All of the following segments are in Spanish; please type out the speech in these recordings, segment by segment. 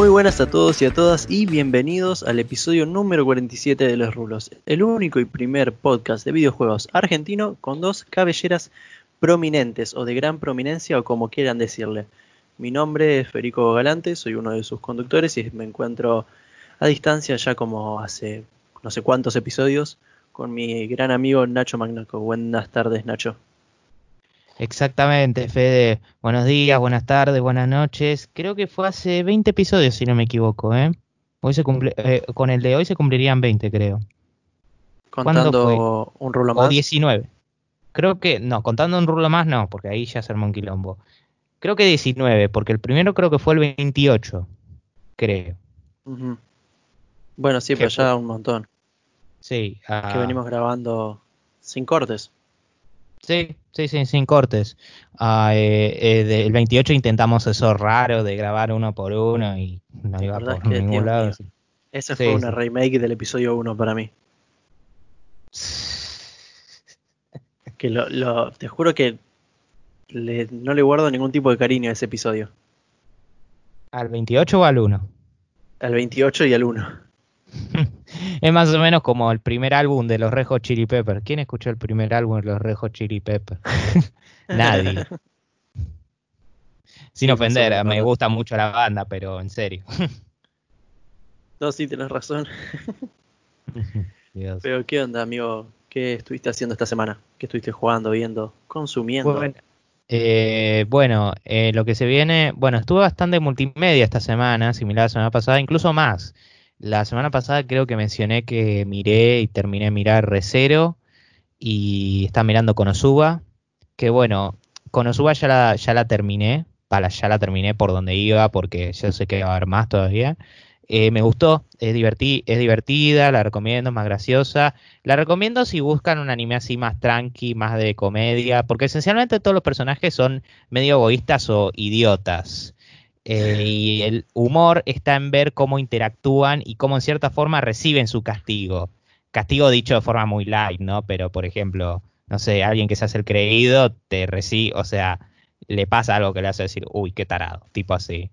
Muy buenas a todos y a todas y bienvenidos al episodio número 47 de Los Rulos, el único y primer podcast de videojuegos argentino con dos cabelleras prominentes o de gran prominencia o como quieran decirle. Mi nombre es Federico Galante, soy uno de sus conductores y me encuentro a distancia ya como hace no sé cuántos episodios con mi gran amigo Nacho Magnaco. Buenas tardes, Nacho. Exactamente, Fede. Buenos días, buenas tardes, buenas noches. Creo que fue hace 20 episodios, si no me equivoco, ¿eh? Hoy se cumple, eh, con el de hoy se cumplirían 20, creo. Contando un rulo más. O 19. Creo que, no, contando un rulo más no, porque ahí ya se armó un quilombo. Creo que 19, porque el primero creo que fue el 28, creo. Bueno, sí, pero ya un montón. Sí. Que ah. venimos grabando sin cortes. Sí, sí, sí, sin cortes. Ah, eh, eh, el 28 intentamos eso raro de grabar uno por uno y no iba por ningún lado. Ese fue una remake del episodio 1 para mí. que lo, te juro que no le guardo ningún tipo de cariño a ese episodio. ¿Al 28 o al 1? Al 28 y al 1. es más o menos como el primer álbum de los Rejos Chili Peppers. ¿Quién escuchó el primer álbum de los Rejos Chili Peppers? Nadie. Sin ofender, me gusta mucho la banda, pero en serio. no, sí, tienes razón. Pero, ¿qué onda, amigo? ¿Qué estuviste haciendo esta semana? ¿Qué estuviste jugando, viendo, consumiendo? Bueno, eh, bueno eh, lo que se viene, bueno, estuve bastante multimedia esta semana, similar a la semana pasada, incluso más. La semana pasada creo que mencioné que miré y terminé de mirar Recero y está mirando Konosuba. Que bueno, Konosuba ya la, ya la terminé, para, ya la terminé por donde iba porque yo sé que va a haber más todavía. Eh, me gustó, es, es divertida, la recomiendo, es más graciosa. La recomiendo si buscan un anime así más tranqui, más de comedia, porque esencialmente todos los personajes son medio egoístas o idiotas. Eh, y el humor está en ver cómo interactúan y cómo en cierta forma reciben su castigo. Castigo dicho de forma muy light, ¿no? Pero, por ejemplo, no sé, alguien que se hace el creído, te recibe, o sea, le pasa algo que le hace decir, uy, qué tarado, tipo así.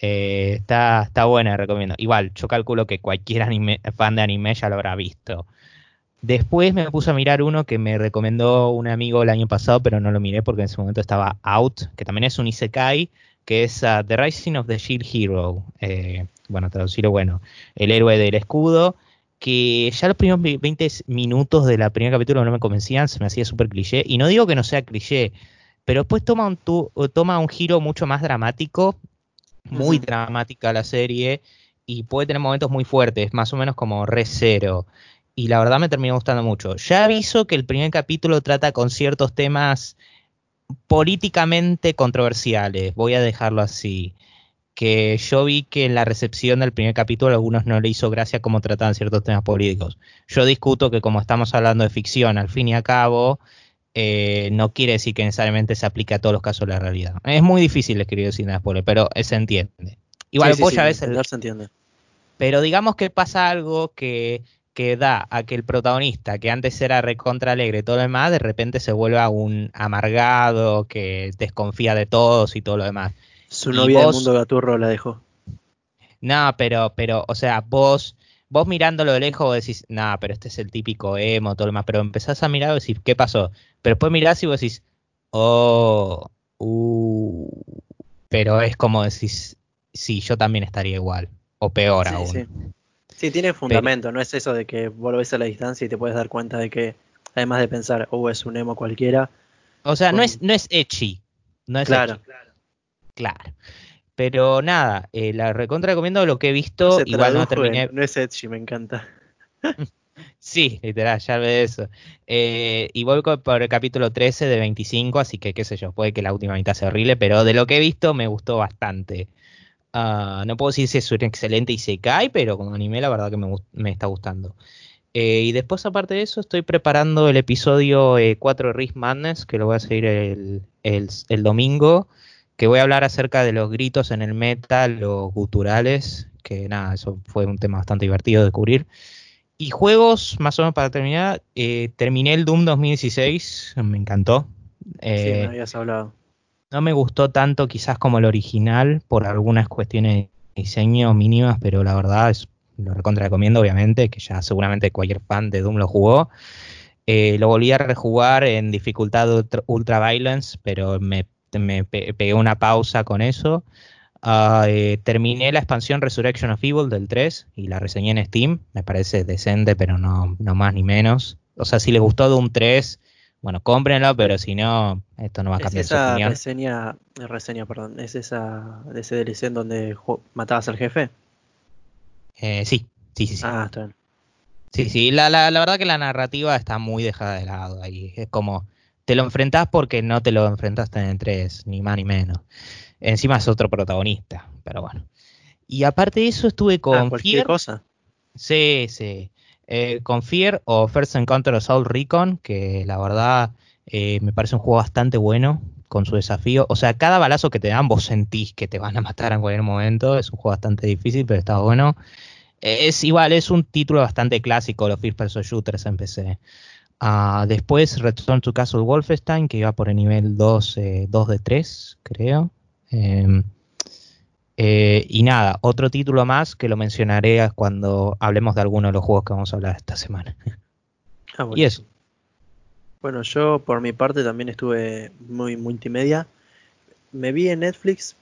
Eh, está, está buena, recomiendo. Igual, yo calculo que cualquier fan de anime ya lo habrá visto. Después me puse a mirar uno que me recomendó un amigo el año pasado, pero no lo miré porque en ese momento estaba out, que también es un Isekai, que es uh, The Rising of the Shield Hero. Eh, bueno, traducirlo bueno, el héroe del escudo. Que ya los primeros 20 minutos de la primer capítulo no me convencían, se me hacía súper cliché. Y no digo que no sea cliché, pero después toma un, toma un giro mucho más dramático, muy dramática la serie, y puede tener momentos muy fuertes, más o menos como Re Zero. Y la verdad me terminó gustando mucho. Ya aviso que el primer capítulo trata con ciertos temas políticamente controversiales, voy a dejarlo así. Que yo vi que en la recepción del primer capítulo a algunos no le hizo gracia cómo trataban ciertos temas políticos. Yo discuto que como estamos hablando de ficción, al fin y al cabo, eh, no quiere decir que necesariamente se aplique a todos los casos de la realidad. Es muy difícil escribir sin spoiler, pero se entiende. Igual sí, sí, veces... Se entiende. Pero digamos que pasa algo que que da a que el protagonista, que antes era recontra alegre y todo lo demás, de repente se vuelva un amargado, que desconfía de todos y todo lo demás. Su novia del mundo gaturro la dejó. No, pero, pero, o sea, vos, vos mirándolo de lejos decís, no, pero este es el típico emo, todo lo demás, pero empezás a mirar y decís, ¿qué pasó? Pero después mirás y vos decís, oh, uh, pero es como decís, sí, yo también estaría igual, o peor aún. Sí, tiene fundamento, no es eso de que vos lo ves a la distancia y te puedes dar cuenta de que, además de pensar, oh, es un emo cualquiera. O sea, no es, no es echi. No es claro. Claro. Pero nada, eh, la recontra recomiendo lo que he visto. igual no terminé. no es echi, me encanta. sí, literal, ya ves eso. Eh, y voy por el capítulo 13 de 25, así que qué sé yo, puede que la última mitad sea horrible, pero de lo que he visto me gustó bastante. Ah, no puedo decir si es un excelente y se cae, pero como anime la verdad que me, está gustando. Eh, y después, aparte de eso, estoy preparando el episodio 4 de Risk Madness, que lo voy a seguir el, el, domingo, que voy a hablar acerca de los gritos en el metal, los guturales, que nada, eso fue un tema bastante divertido de descubrir. Y juegos, más o menos para terminar, eh, terminé el Doom 2016, me encantó. sí, me eh, habías hablado no me gustó tanto quizás como el original por algunas cuestiones diseño mínimas, pero la verdad es, lo recontra recomiendo, obviamente, que ya seguramente cualquier fan de Doom lo jugó. Eh, lo volví a rejugar en dificultad ultra, violence, pero me, pegué una pausa con eso. Ah, eh, terminé la expansión Resurrection of Evil del 3 y la reseñé en Steam. Me parece decente, pero no, no más ni menos. O sea, si les gustó Doom 3, bueno, cómprenlo, pero si no, esto no va a cambiar ¿Es esa Reseña, reseña, perdón, ¿es esa de ese DLC en donde matabas al jefe? Eh, sí, sí, sí, sí. Ah, está bien. Sí, sí, la, la, la, verdad que la narrativa está muy dejada de lado ahí. Es como, te lo enfrentás porque no te lo enfrentaste en el 3, ni más ni menos. Encima es otro protagonista, pero bueno. Y aparte de eso estuve con ah, cualquier cosa. Sí, sí. Eh, con Fear o First Encounter of Soul Recon, que la verdad eh, me parece un juego bastante bueno con su desafío. O sea, cada balazo que te dan vos sentís que te van a matar en cualquier momento. Es un juego bastante difícil, pero está bueno. Es igual, es un título bastante clásico, los First Person Shooters en PC. Ah, después Return to Castle Wolfenstein, que iba por el nivel 2, 2 eh, de 3, creo. Em, eh, y nada, otro título más que lo mencionaré cuando hablemos de alguno de los juegos que vamos a hablar esta semana. Ah, y eso. Bueno, yo por mi parte también estuve muy multimedia. Me vi en Netflix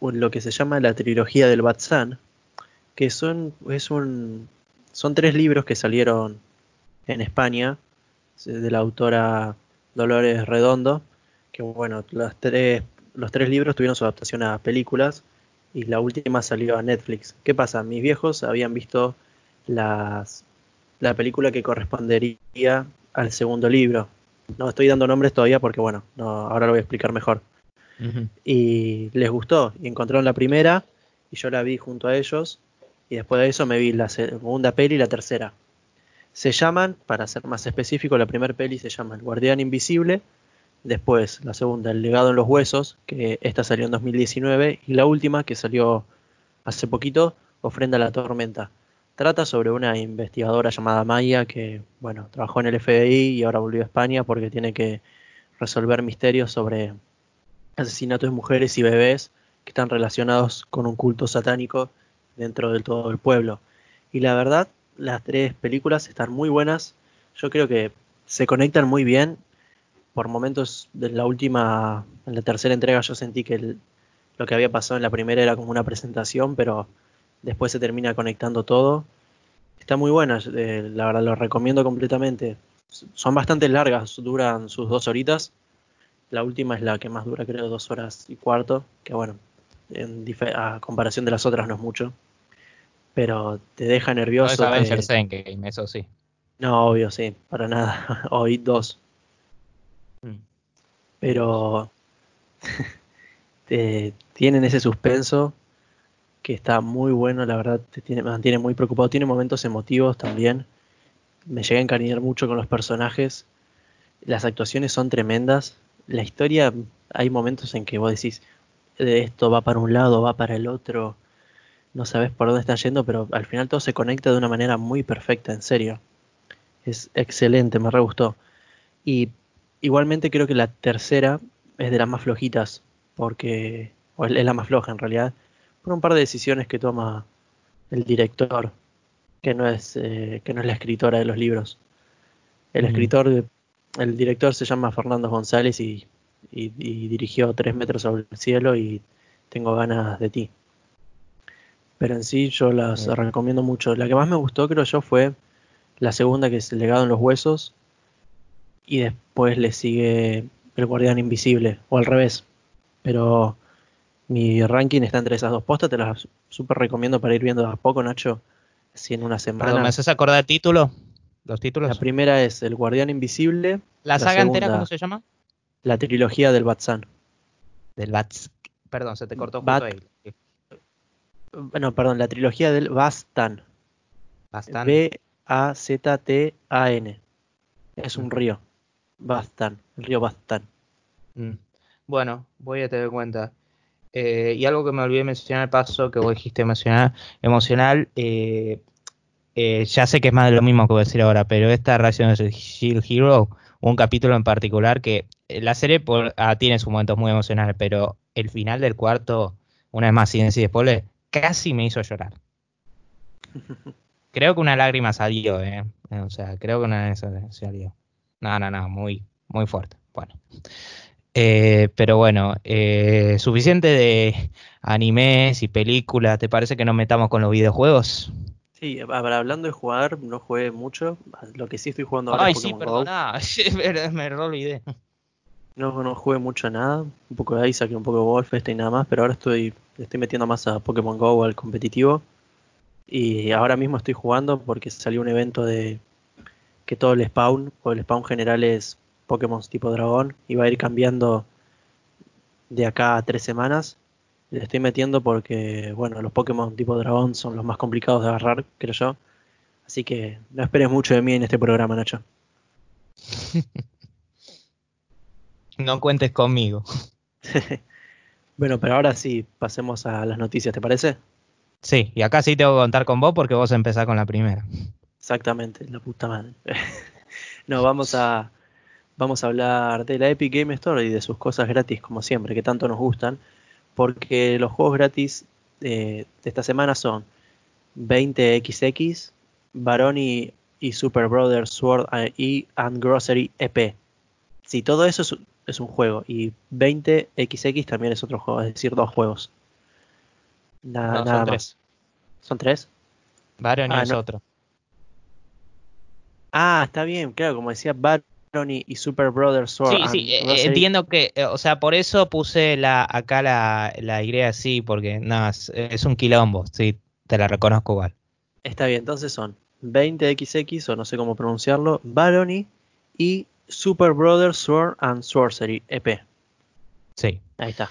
lo que se llama la trilogía del Batsan, que son, es un, son tres libros que salieron en España de la autora Dolores Redondo, que bueno, los tres, los tres libros tuvieron su adaptación a películas y la última salió a Netflix. ¿Qué pasa? Mis viejos habían visto las, la película que correspondería al segundo libro. No estoy dando nombres todavía porque, bueno, no, ahora lo voy a explicar mejor. Y les gustó y encontraron la primera y yo la vi junto a ellos y después de eso me vi la segunda peli y la tercera. Se llaman, para ser más específico, la primera peli se llama El Guardián Invisible Después, la segunda, El legado en los huesos, que esta salió en 2019. Y la última, que salió hace poquito, Ofrenda a la tormenta. Trata sobre una investigadora llamada Maya que, bueno, trabajó en el FBI y ahora volvió a España porque tiene que resolver misterios sobre asesinatos de mujeres y bebés que están relacionados con un culto satánico dentro de todo el pueblo. Y la verdad, las tres películas están muy buenas. Yo creo que se conectan muy bien por momentos de la última, en la tercera entrega yo sentí que lo que había pasado en la primera era como una presentación, pero después se termina conectando todo. Está muy buena, eh, la verdad lo recomiendo completamente. Son bastante largas, duran sus dos horitas. La última es la que más dura, creo, dos horas y cuarto, que bueno, en a comparación de las otras no es mucho. Pero te deja nervioso. No es eso sí. No, obvio, sí, para nada. Hoy dos. Pero tienen ese suspenso que está muy bueno, la verdad, te tiene, mantiene muy preocupado. Tiene momentos emotivos también. Me llega a encariñar mucho con los personajes. Las actuaciones son tremendas. La historia, hay momentos en que vos decís, de esto va para un lado, va para el otro. No sabes por dónde está yendo, pero al final todo se conecta de una manera muy perfecta, en serio. Es excelente, me re gustó. Y Igualmente creo que la tercera es de las más flojitas, porque, o es la más floja en realidad, por un par de decisiones que toma el director, que no es, eh, que no es la escritora de los libros. El escritor, el director se llama Fernando González y, dirigió Tres metros sobre el cielo y Tengo ganas de ti. Pero en sí yo las recomiendo mucho. La que más me gustó creo yo fue la segunda que es Legado en los Huesos, y después le sigue el Guardián Invisible, o al revés. Pero mi ranking está entre esas dos postas, te las súper recomiendo para ir viendo a poco, Nacho. Si en una semana. ¿me haces acordar el título? Los títulos. La primera es El Guardián Invisible. ¿La saga entera cómo se llama? La trilogía del Batsan. Del Bats. Perdón, se te cortó justo ahí. Bueno, perdón, la trilogía del Bastan. Bastan. B-A-Z-T-A-N. Es un río. Bastán, el río Bastán. Mm. Bueno, voy a tener cuenta. Eh, y algo que me olvidé mencionar al paso, que vos dijiste mencionar, emocional, eh, eh, ya sé que es más de lo mismo que voy a decir ahora, pero esta reacción de Shield Hero, un capítulo en particular que la serie ah, tiene sus momentos muy emocionales, pero el final del cuarto, una vez más, sin decir spoiler, casi me hizo llorar. Creo que una lágrima salió, ¿eh? O sea, creo que una salió. No, no, no, muy, muy fuerte. Bueno. Eh, pero bueno, eh, suficiente de animes y películas. ¿Te parece que nos metamos con los videojuegos? Sí, hablando de jugar, no jugué mucho. Lo que sí estoy jugando ahora Ay, sí, perdona, me olvidé. No, no jugué mucho a nada. Un poco de Isaac y un poco de Wolfenstein y nada más. Pero ahora estoy, estoy metiendo más a Pokémon Go, al competitivo. Y ahora mismo estoy jugando porque salió un evento de que todo el spawn, o el spawn general es Pokémon tipo dragón, y va a ir cambiando de acá a tres semanas. Le estoy metiendo porque, bueno, los Pokémon tipo dragón son los más complicados de agarrar, creo yo. Así que no esperes mucho de mí en este programa, Nacho. no cuentes conmigo. bueno, pero ahora sí, pasemos a las noticias, ¿te parece? Sí, y acá sí tengo que contar con vos porque vos empezás con la primera. Exactamente, la puta madre. no, vamos a, vamos a hablar de la Epic Game Store y de sus cosas gratis, como siempre, que tanto nos gustan porque los juegos gratis de esta semana son 20XX, Baroni y Super Brothers Sword y and Grocery EP. Sí, todo eso es, un juego y 20XX también es otro juego, es decir, dos juegos. Nada, son Tres. ¿Son tres? Baroni ah, es otro. Ah, está bien, claro, como decía Baroni y Super Brothers Sword. Sí, sí, eh, entiendo que, eh, o sea, por eso puse la acá la, la Y así, porque nada, es, un quilombo, sí, te la reconozco igual. Está bien, entonces son 20XX, o no sé cómo pronunciarlo, Barony y Super Brothers Sword and Sorcery EP. Sí. Ahí está.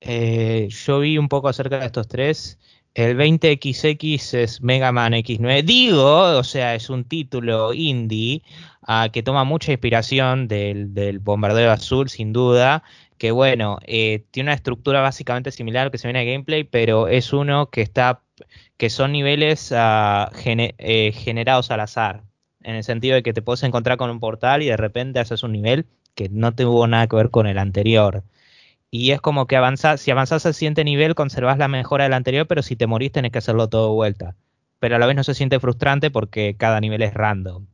Eh, yo vi un poco acerca de estos tres. El 20XX es Mega Man X9. Digo, o sea, es un título indie ah, que toma mucha inspiración del, bombardeo azul, sin duda. Que bueno, eh, tiene una estructura básicamente similar a lo que se viene de gameplay, pero es uno que está, que son niveles ah, eh, generados al azar. En el sentido de que te puedes encontrar con un portal y de repente haces un nivel que no tuvo nada que ver con el anterior y es como que avanzas, si avanzas al siguiente nivel, conservas la mejora del anterior, pero si te morís tenés que hacerlo todo de vuelta. Pero a la vez no se siente frustrante porque cada nivel es random.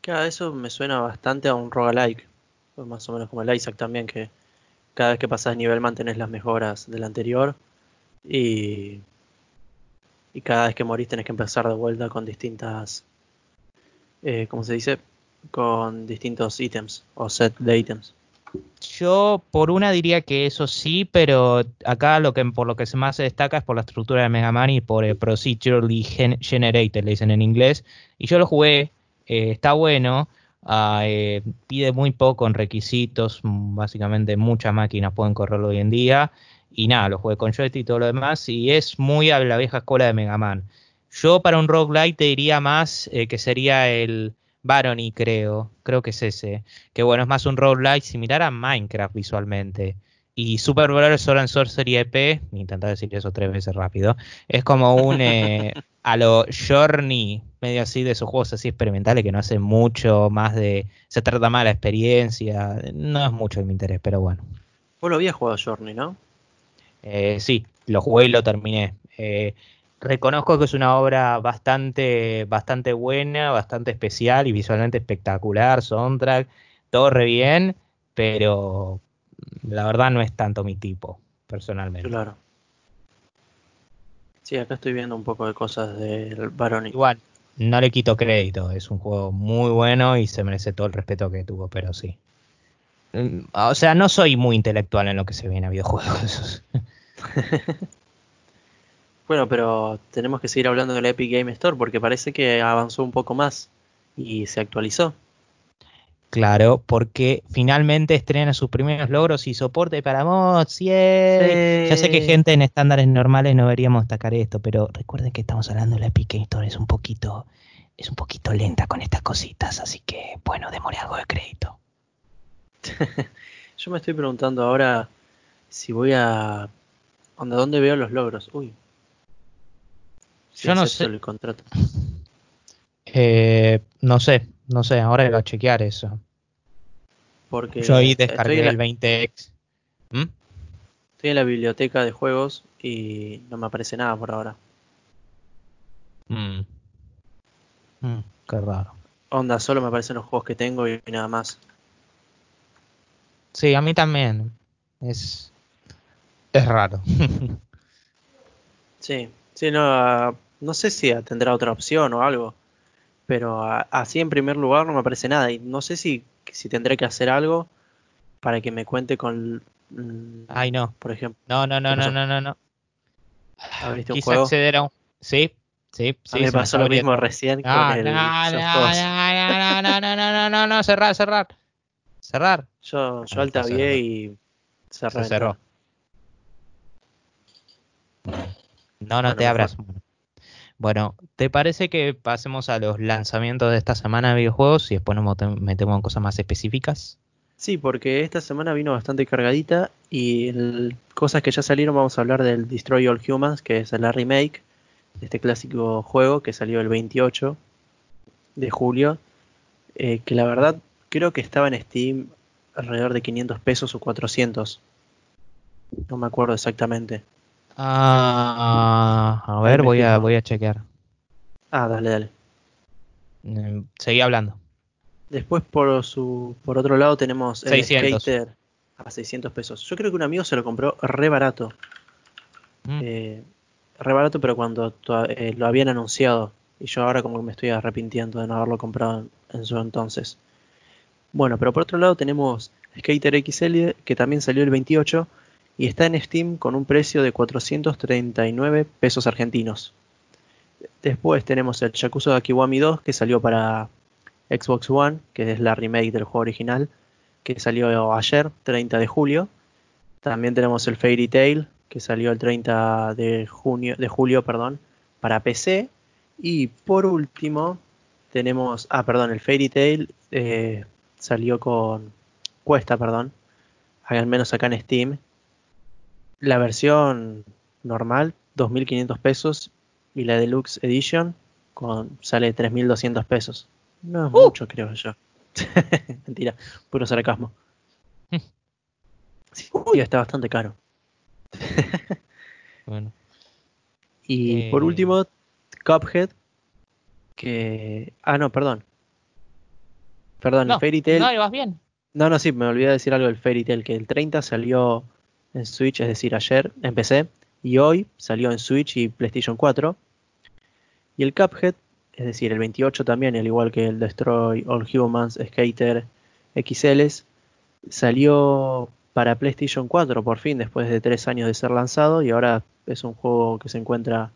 Claro, eso me suena bastante a un roguelike. Más o menos como el Isaac también, que cada vez que pasas nivel mantenés las mejoras del anterior. Y, y cada vez que morís tenés que empezar de vuelta con distintas. Eh, ¿Cómo se dice? Con distintos ítems o set de ítems. Yo por una diría que eso sí, pero acá lo que por lo que más se destaca es por la estructura de Mega Man y por el procedurally generated, le dicen en inglés. Y yo lo jugué, eh, está bueno, ah, eh, pide muy poco en requisitos, básicamente muchas máquinas pueden correrlo hoy en día. Y nada, lo jugué con joystick y todo lo demás, y es muy a la vieja escuela de Mega Man. Yo para un roguelite te diría más eh, que sería el Barony, creo. Creo que es ese. Que bueno, es más un roguelike similar a Minecraft visualmente. Y Super Mario Sword Sorcery EP, intentar decir eso tres veces rápido, es como un eh, a lo Journey, medio así de esos juegos así experimentales que no hace mucho más de. Se trata más de la experiencia. No es mucho de mi interés, pero bueno. Vos lo habías jugado Journey, ¿no? Eh, sí, lo jugué y lo terminé. Eh, reconozco que es una obra bastante, bastante buena, bastante especial y visualmente espectacular, soundtrack, todo re bien, pero la verdad no es tanto mi tipo, personalmente. Claro. Sí, acá estoy viendo un poco de cosas del Baroni. Igual, no le quito crédito, es un juego muy bueno y se merece todo el respeto que tuvo, pero sí. Mm, o sea, no soy muy intelectual en lo que se viene a videojuegos. Bueno, pero tenemos que seguir hablando de la Epic Game Store porque parece que avanzó un poco más y se actualizó. Claro, porque finalmente estrena sus primeros logros y soporte para mods. Ya sé que gente en estándares normales no deberíamos destacar esto, pero recuerden que estamos hablando de la Epic Game Store, es un poquito, es un poquito lenta con estas cositas, así que bueno, demore algo de crédito. Yo me estoy preguntando ahora si voy a. ¿Dónde veo los logros? Uy, yo no sé. El contrato. Eh, no sé, no sé, ahora voy a chequear eso. Porque yo ahí descargué el 20X. ¿Mm? Estoy en la biblioteca de juegos y no me aparece nada por ahora. Mm. Mm, qué raro. Onda, solo me aparecen los juegos que tengo y nada más. Sí, a mí también. Es, es raro. Sí, sí, no, no sé si tendrá otra opción o algo, pero ah, así en primer lugar no me aparece nada y no sé si, si tendré que hacer algo para que me cuente con, mm, Ay, no. por ejemplo, No, no, no, ¿Qué no, no, no, no. abriste un Quise juego. acceder a un. Sí, sí, A sí. mí me pasó lo mismo recién con No, el no, no, no, no, no, no, no, no, no, no, cerrar, cerrar. Cerrar. Yo, yo Ah, alta está vi cerrado. y se Se cerró. No, no Bueno, te abras. Bueno, ¿te parece que pasemos a los lanzamientos de esta semana de videojuegos y después nos metemos en cosas más específicas? Sí, porque esta semana vino bastante cargadita y cosas que ya salieron, vamos a hablar del Destroy All Humans, que es la remake de este clásico juego que salió el 28 de julio, eh, que la verdad creo que estaba en Steam alrededor de 500 pesos o 400. No me acuerdo exactamente. Ah, a ver, voy a, voy a chequear. Ah, dale, dale. Mm, Seguí hablando. Después por su por otro lado tenemos el 600. Skater a 600 pesos. Yo creo que un amigo se lo compró re barato. Mm. eh, re barato, pero cuando eh, lo habían anunciado. Y yo ahora como que me estoy arrepintiendo de no haberlo comprado en, en su entonces. Bueno, pero por otro lado tenemos Skater XL, que también salió el 28 y está en Steam con un precio de 439 pesos argentinos. Después tenemos el Yakuza Kiwami 2, que salió para Xbox One, que es la remake del juego original, que salió ayer, 30 de julio. También tenemos el Fairy Tail, que salió el 30 de junio, de julio, perdón, para PC. Y por último, tenemos, ah, perdón, el Fairy Tail eh, salió con, cuesta, perdón, al menos acá en Steam. La versión normal, 2.500 pesos, y la Deluxe Edition con, sale 3.200 pesos. No es Uh. mucho, creo yo. Mentira, puro sarcasmo. Sí, uy, está bastante caro. Bueno. Y Eh. por último, Cuphead. Que. Ah, no, perdón. Perdón, No, el Fairy Tail. no, vas bien. No, no, sí, me olvidé de decir algo del Fairy Tail. Que el 30 salió en Switch, es decir, ayer en PC. Y hoy salió en Switch y PlayStation 4. Y el Cuphead, es decir, el 28 también, al igual que el Destroy All Humans Skater XLs, salió para PlayStation 4 por fin, después de tres años de ser lanzado. Y ahora es un juego que se encuentra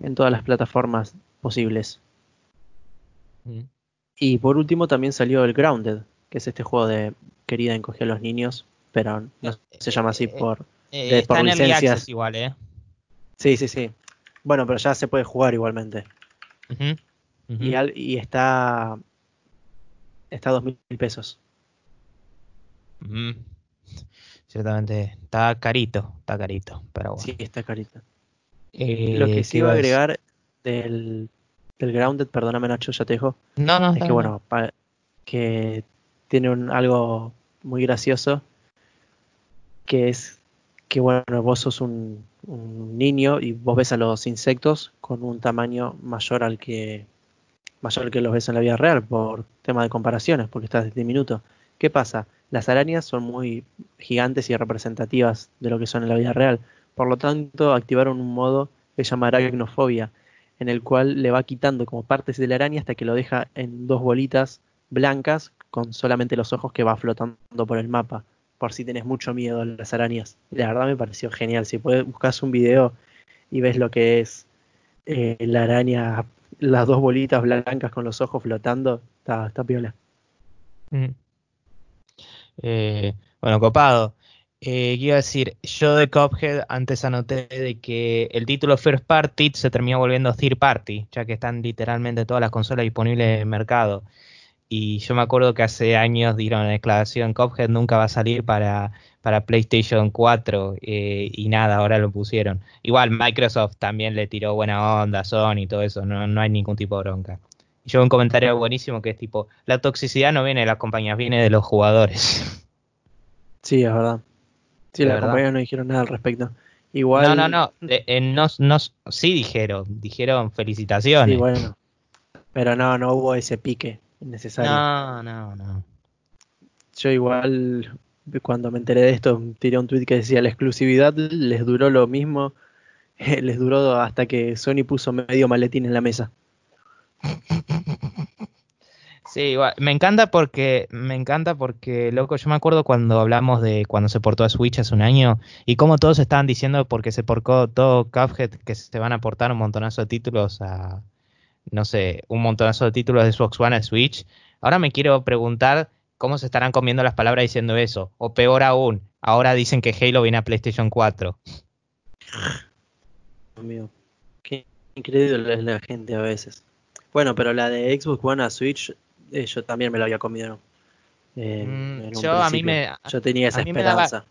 en todas las plataformas posibles. Mm. Y por último también salió el Grounded, que es este juego de querida encogía a los niños, pero no se llama así Eh, por... Eh, De- por en licencias. Access igual, ¿eh? Sí, sí, sí. Bueno, pero ya se puede jugar igualmente. Y, al- y está... Está a dos mil pesos. Ciertamente, está carito, está carito, pero bueno. Sí, está carita. Eh, Lo que ¿qué sí iba a agregar del, del Grounded, perdóname Nacho, ya te dejo, No, no, es que bien. bueno, que tiene un, algo muy gracioso, que es que bueno, vos sos un, un niño y vos ves a los insectos con un tamaño mayor al que mayor al que los ves en la vida real por tema de comparaciones, porque estás diminuto. ¿Qué pasa? Las arañas son muy gigantes y representativas de lo que son en la vida real. Por lo tanto, activaron un modo que se llama aracnofobia, en el cual le va quitando como partes de la araña hasta que lo deja en dos bolitas blancas con solamente los ojos que va flotando por el mapa, por si tenés mucho miedo a las arañas. La verdad me pareció genial. Si puedes buscas un video y ves lo que es eh, la araña, las dos bolitas blancas con los ojos flotando, está, está piola. Mm. Eh, bueno, copado. Eh, ¿qué iba a decir? Yo de Cuphead antes anoté de que el título First Party se terminó volviendo Third Party, ya que están literalmente todas las consolas disponibles en el mercado. Y yo me acuerdo que hace años dieron la declaración, Cuphead nunca va a salir para, para PlayStation 4 eh, y nada, ahora lo pusieron. Igual Microsoft también le tiró buena onda, Sony y todo eso, no, no hay ningún tipo de bronca. Y yo un comentario buenísimo que es tipo, la toxicidad no viene de las compañías, viene de los jugadores. Sí, es verdad. Sí, de la verdad. compañía no dijeron nada al respecto. Igual. No, no, no, eh, no, no, sí dijeron, dijeron felicitaciones. Sí, bueno. Pero no, no hubo ese pique no, no, no. Yo igual, cuando me enteré de esto, tiré un tweet que decía la exclusividad les duró lo mismo, les duró hasta que Sony puso medio maletín en la mesa. Sí, igual, me encanta porque, me encanta porque, loco, yo me acuerdo cuando hablamos de cuando se portó a Switch hace un año y cómo todos estaban diciendo porque se portó todo Cuphead que se van a aportar un montonazo de títulos a, no sé, un montonazo de títulos de Xbox One a Switch. Ahora me quiero preguntar cómo se estarán comiendo las palabras diciendo eso, o peor aún, ahora dicen que Halo viene a PlayStation 4. Dios mío, qué increíble es la gente a veces. Bueno, pero la de Xbox One a Switch, eh, yo también me la había comido. eh, Mm, en un yo a mí me- Yo tenía esa esperanza.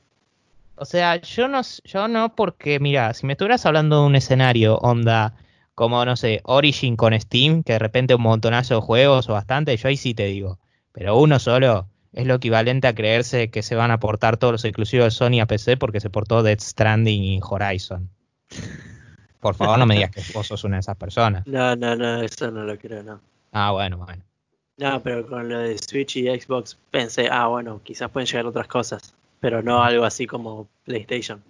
O sea, yo no, yo no porque, mira, si me estuvieras hablando de un escenario, onda, como, no sé, Origin con Steam, que de repente un montonazo de juegos o bastante, yo ahí sí te digo. Pero uno solo es lo equivalente a creerse que se van a aportar todos los exclusivos de Sony a PC porque se portó Death Stranding y Horizon. Por favor, no me digas que vos sos una de esas personas. No, no, no, eso no lo creo, no. Ah, bueno, bueno. No, pero con lo de Switch y Xbox pensé, ah, bueno, quizás pueden llegar otras cosas, pero no algo así como PlayStation.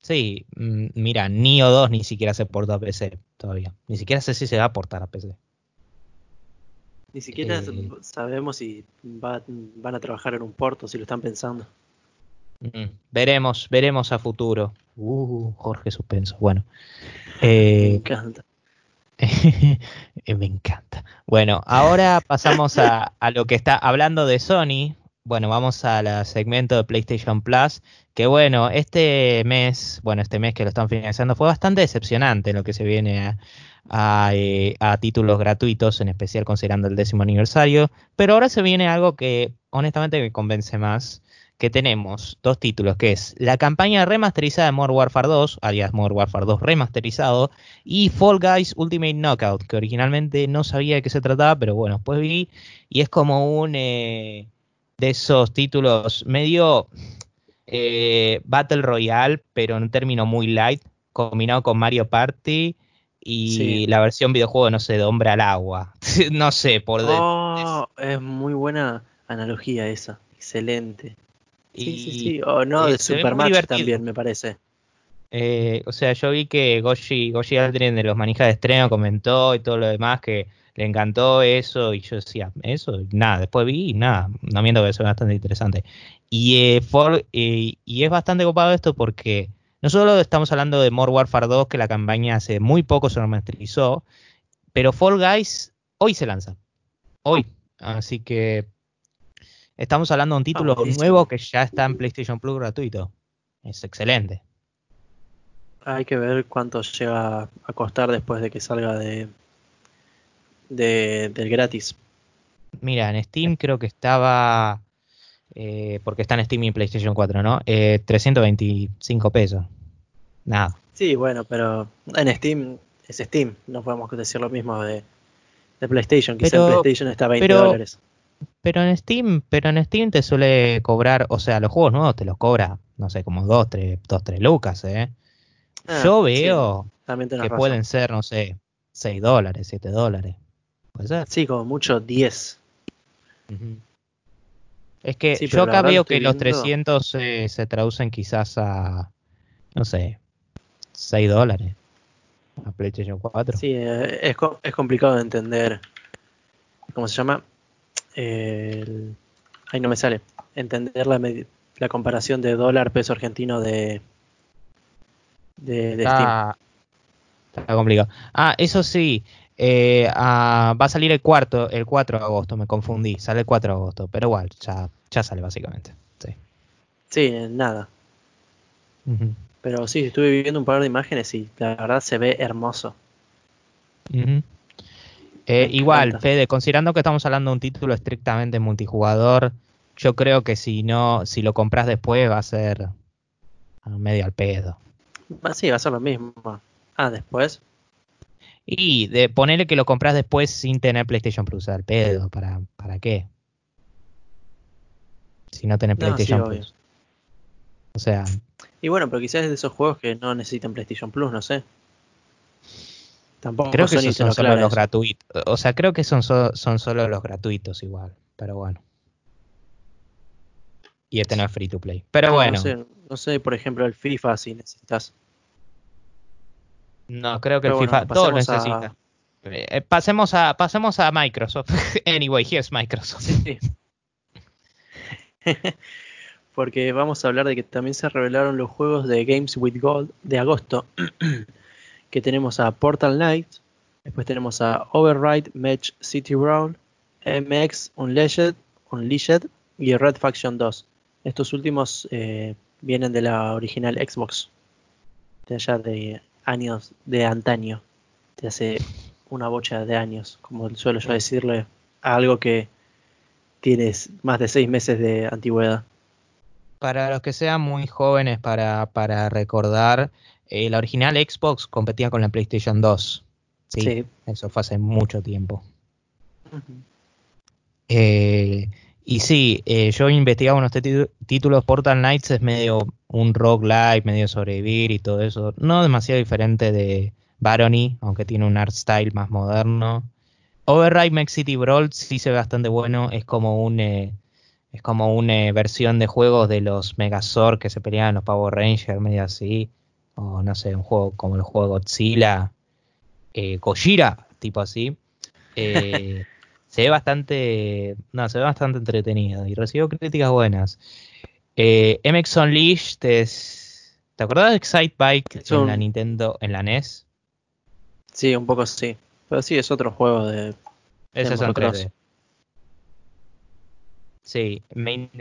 Sí, mm, mira, Nio 2 ni siquiera se portó a PC todavía. Ni siquiera sé si se va a portar a PC. Ni siquiera Eh. sabemos si va- van a trabajar en un porto, si lo están pensando. Mm, Veremos, veremos a futuro. Uh, Jorge Suspenso. Bueno. Me Eh, encanta. eh, me encanta. Bueno, ahora pasamos a, a lo que está hablando de Sony. Bueno, vamos al segmento de PlayStation Plus. Que bueno, este mes, bueno, este mes que lo están financiando fue bastante decepcionante en lo que se viene a, eh, a títulos gratuitos, en especial considerando el décimo aniversario. Pero ahora se viene algo que honestamente me convence más que tenemos dos títulos, que es la campaña remasterizada de Modern Warfare 2, alias Modern Warfare 2 remasterizado, y Fall Guys Ultimate Knockout, que originalmente no sabía de qué se trataba, pero bueno, después vi, y es como un eh, de esos títulos medio eh, Battle Royale, pero en un término muy light, combinado con Mario Party y Sí. la versión videojuego, no sé, de Hombre al Agua. no sé, por de- Oh, es muy buena analogía esa. Excelente. Sí, sí, y- sí. O no, eh, de muy Supermatch también, me parece. Eh, o sea, yo vi que Goshi, Goshi Aldrin de los manijas de estreno comentó y todo lo demás que le encantó eso y yo decía, eso, nada, después vi y nada, no miento que eso es bastante interesante. Y, eh, For- eh, y es bastante copado esto porque no solo estamos hablando de Modern Warfare 2, que la campaña hace muy poco se remasterizó, pero Fall Guys hoy se lanza. Hoy. Así que estamos hablando de un título buenísimo. nuevo que ya está en PlayStation Plus gratuito. Es excelente. Hay que ver cuánto llega a costar después de que salga de, de del gratis. Mira, en Steam creo que estaba, eh, porque está en Steam y PlayStation 4, ¿no? Eh, 325 pesos. Nada. Sí, bueno, pero en Steam es Steam. No podemos decir lo mismo de, de PlayStation. Quizá Pero- en PlayStation está a 20 pero- dólares. Pero en Steam, pero en Steam te suele cobrar, o sea, los juegos nuevos te los cobra, no sé, como 2, 3, 2, 3 lucas, ¿eh? Ah, Yo veo que razón. pueden ser, no sé, 6 dólares, 7 dólares. ¿Puede ser? Sí, como mucho 10. Ujú. Es que Sí, yo acá veo que los viendo- 300 eh, se traducen quizás a, no sé, 6 dólares a PlayStation 4. Sí, eh, es, es complicado de entender. ¿Cómo se llama? El... Ahí no me sale. Entender la, la comparación de dólar peso argentino de, de, de Steam. Está, complicado. Ah, eso sí, eh, ah, va a salir el cuarto, el 4 de agosto, me confundí, sale el 4 de agosto, pero igual, ya, ya sale básicamente. Sí. Sí, nada. Pero sí, estuve viendo un par de imágenes y la verdad se ve hermoso. Eh, igual. Fede, considerando que estamos hablando de un título estrictamente multijugador, yo creo que si no, si lo compras después va a ser medio al pedo. Sí, va a ser lo mismo. Ah, después. Y de ponerle que lo compras después sin tener PlayStation Plus al pedo, ¿para, para qué? Si no tenés No, sí, PlayStation obvio. Plus. O sea, Y bueno, pero quizás es de esos juegos que no necesitan PlayStation Plus, no sé. Tampoco creo que esos son solo los gratuitos. O sea, creo que son, son solo los gratuitos igual. Pero bueno. Y este no es free to play. Pero bueno. No sé, no sé, por ejemplo, el FIFA si necesitas. No, creo que el FIFA todo necesita. Eh, pasemos a pasemos a Microsoft. anyway, here's Microsoft. Sí. Porque vamos a hablar de que también se revelaron los juegos de Games with Gold de agosto. que tenemos a Portal Knight, después tenemos a Override Match City Brawl, MX Unleashed, Unleashed y Red Faction 2. Estos últimos eh, vienen de la original Xbox, de allá de años, de antaño, de hace una bocha de años, como suelo yo decirle, a algo que tiene más de seis meses de antigüedad. Para los que sean muy jóvenes, para, para recordar, eh, la original Xbox competía con la PlayStation 2. Sí, eso fue hace mucho tiempo. eh, y sí, eh, yo investigaba unos títulos. Portal Knights es medio un rock live, medio sobrevivir y todo eso. No demasiado diferente de Barony, aunque tiene un art style más moderno. Override Max City Brawl sí se ve bastante bueno. Es como un eh, es como una eh, versión de juegos de los Megazord que se peleaban los Power Rangers, medio así. O no sé, un juego como el juego Godzilla, eh, Gojira, tipo así. Eh, se ve bastante, no, se ve bastante entretenido y recibió críticas buenas. Eh, MX Unleashed ¿te acuerdas de Excite Bike en la Nintendo, en la NES? Sí, un poco sí, pero sí es otro juego de. Ese es otro Sí,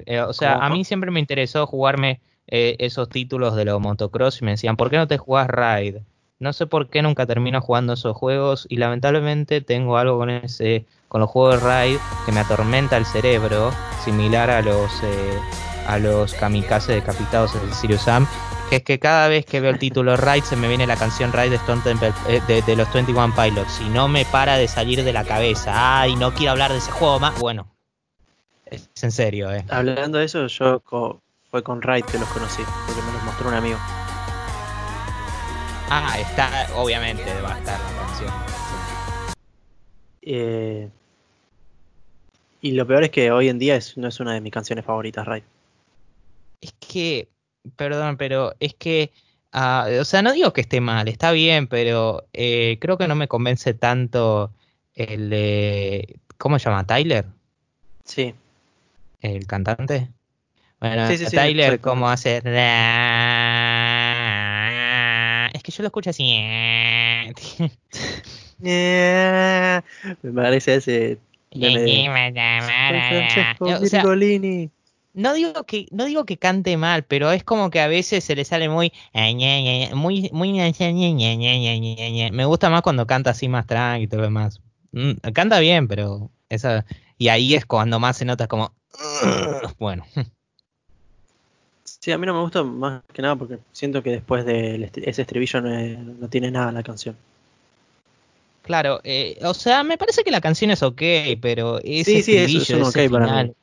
eh, o sea, a mí siempre me interesó jugarme eh, esos títulos de los motocross y me decían, ¿por qué no te jugás Ride? No sé por qué nunca termino jugando esos juegos y lamentablemente tengo algo con ese con los juegos de Raid que me atormenta el cerebro, similar a los eh, a los kamikaze decapitados de Sirius Sam, que es que cada vez que veo el título Raid se me viene la canción Raid de, Stone Temple, eh, de, los 21 Pilots y no me para de salir de la cabeza. Ay, no quiero hablar de ese juego más. Bueno, es en serio, eh. Hablando de eso, yo fue con Raid que los conocí, porque me los mostró un amigo. Ah, está, obviamente va a estar la canción. Eh, y lo peor es que hoy en día es, no es una de mis canciones favoritas, Ray. Es que, perdón, pero es que, ah, o sea, no digo que esté mal, está bien, pero eh, creo que no me convence tanto el, eh, ¿cómo se llama? ¿Tyler? Sí. ¿El cantante? Bueno, Tyler, ¿cómo hace? Yo lo escucho así. me parece ese no digo que no digo que cante mal, pero es como que a veces se le sale muy muy muy me gusta más cuando canta así más tranqui y todo lo demás. Canta bien, pero esa y ahí es cuando más se nota como bueno. Sí, a mí no me gusta más que nada porque siento que después de ese estribillo no tiene nada la canción. Claro, eh, o sea, me parece que la canción es ok, pero ese sí, sí, es, un ok para mí.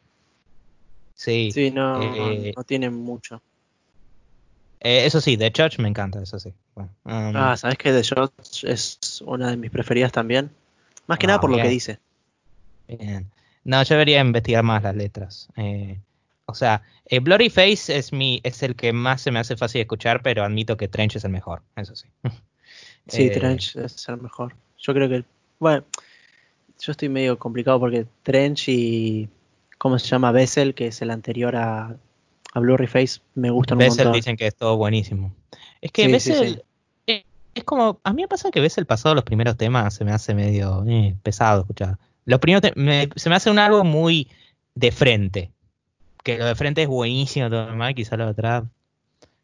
Sí, sí no, eh, no, tiene mucho. Eh, eso sí, The Church me encanta, eso sí. Um, ah, ¿sabes que The Church es una de mis preferidas también? Más que nada por lo que dice. Bien. No, yo debería investigar más las letras. O sea, Blurry Face es mi, es el que más se me hace fácil de escuchar, pero admito que Trench es el mejor, eso sí. Sí, Trench es el mejor. Yo creo que, bueno, yo estoy medio complicado porque Trench y, ¿cómo se llama? Bessel, que es el anterior a, a Blurry Face, me gustan un montón. dicen que es todo buenísimo. Es que Bessel, Es, como, a mí me pasa que Bessel pasado los primeros temas se me hace medio eh, pesado escuchar. Los primeros se me hace un algo muy de frente. Que lo de frente es buenísimo, todo demás, quizá lo de atrás,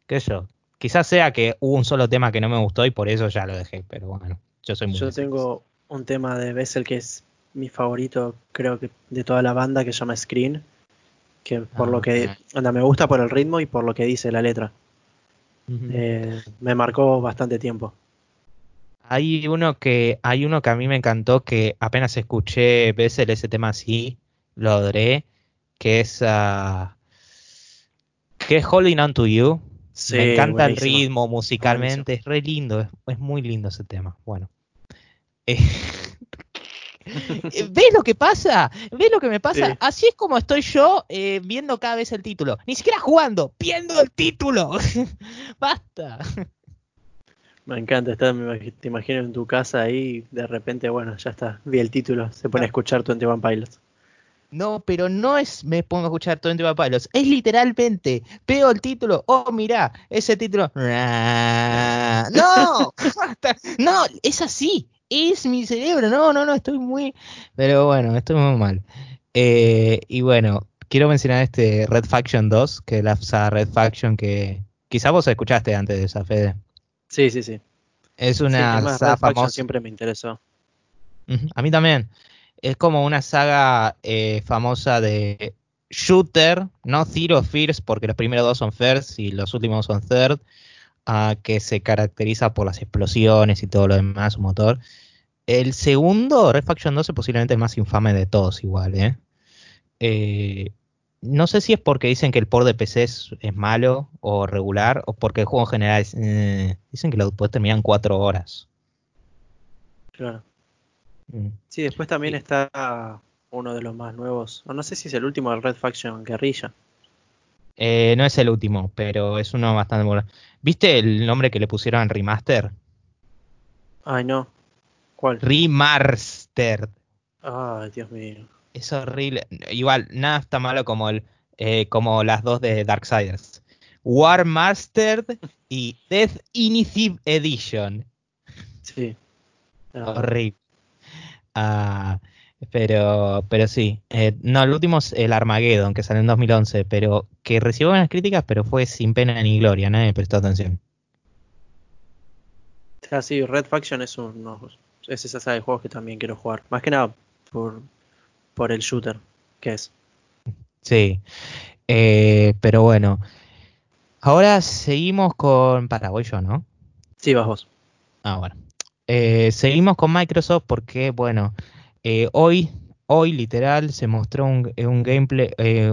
qué sé yo. Quizás sea que hubo un solo tema que no me gustó y por eso ya lo dejé, pero bueno. Yo soy Yo tengo un tema de Bessel que es mi favorito, creo que de toda la banda, que se llama Screen. Que por lo ah, que. Anda, me gusta por el ritmo y por lo que dice la letra. Eh, me marcó bastante tiempo. Hay uno que hay uno que a mí me encantó que apenas escuché Bessel ese tema así, lo adoré, que es uh, que es Holding On to You, Me encanta el ritmo musicalmente, es re lindo, es, muy lindo ese tema. Bueno. Eh, ¿Ves lo que pasa? ¿Ves lo que me pasa? Así es como estoy yo eh, viendo cada vez el título. Ni siquiera jugando, viendo el título. Basta. Me encanta, estar, te imagino en tu casa ahí, de repente, bueno, ya está, vi el título, se pone a escuchar 21 Pilots. No, pero no es me pongo a escuchar 21 Pilots, es literalmente, veo el título, oh, mira, ese título. No, no, es así, es mi cerebro, no, no, no, estoy muy... Pero bueno, estoy muy mal. Eh, y bueno, quiero mencionar este Red Faction 2, que es la Red Faction que quizá vos escuchaste antes de esa, Fede. Sí, sí, sí. Es una saga famosa. Siempre me interesó. A mí también. Es como una saga eh, famosa de shooter, no Zero First, porque los primeros dos son first y los últimos son third, uh, que se caracteriza por las explosiones y todo lo demás, su motor. El segundo, Red Faction 2, es posiblemente el más infame de todos, igual, ¿eh? eh no sé si es porque dicen que el port de PC es, malo o regular, o porque el juego en general eh, dicen que lo puedes terminar en cuatro horas. Claro. Sí, después también está uno de los más nuevos. no sé si es el último del Red Faction Guerrilla. Eh, no es el último, pero es uno bastante bueno. ¿Viste el nombre que le pusieron en remaster? Ay, no. ¿Cuál? Remastered. Ay, Dios mío. Es horrible. Igual, nada está malo como el eh, como las dos de Darksiders. War Mastered y Death Initiative Edition. Sí. Horrible. Ah, pero, pero sí. Eh, no, el último es el Armageddon, que salió en 2011, pero que recibió buenas críticas, pero fue sin pena ni gloria, nadie me prestó atención. Ah, sí, Red Faction es uno, es esa saga de juegos que también quiero jugar. Más que nada por, por el shooter que es. Sí, eh, pero bueno. Ahora seguimos con... Para, voy yo, ¿no? Sí, vas vos. Ah, bueno. Eh, seguimos con Microsoft porque, bueno, eh, hoy, hoy literal se mostró un, un gameplay,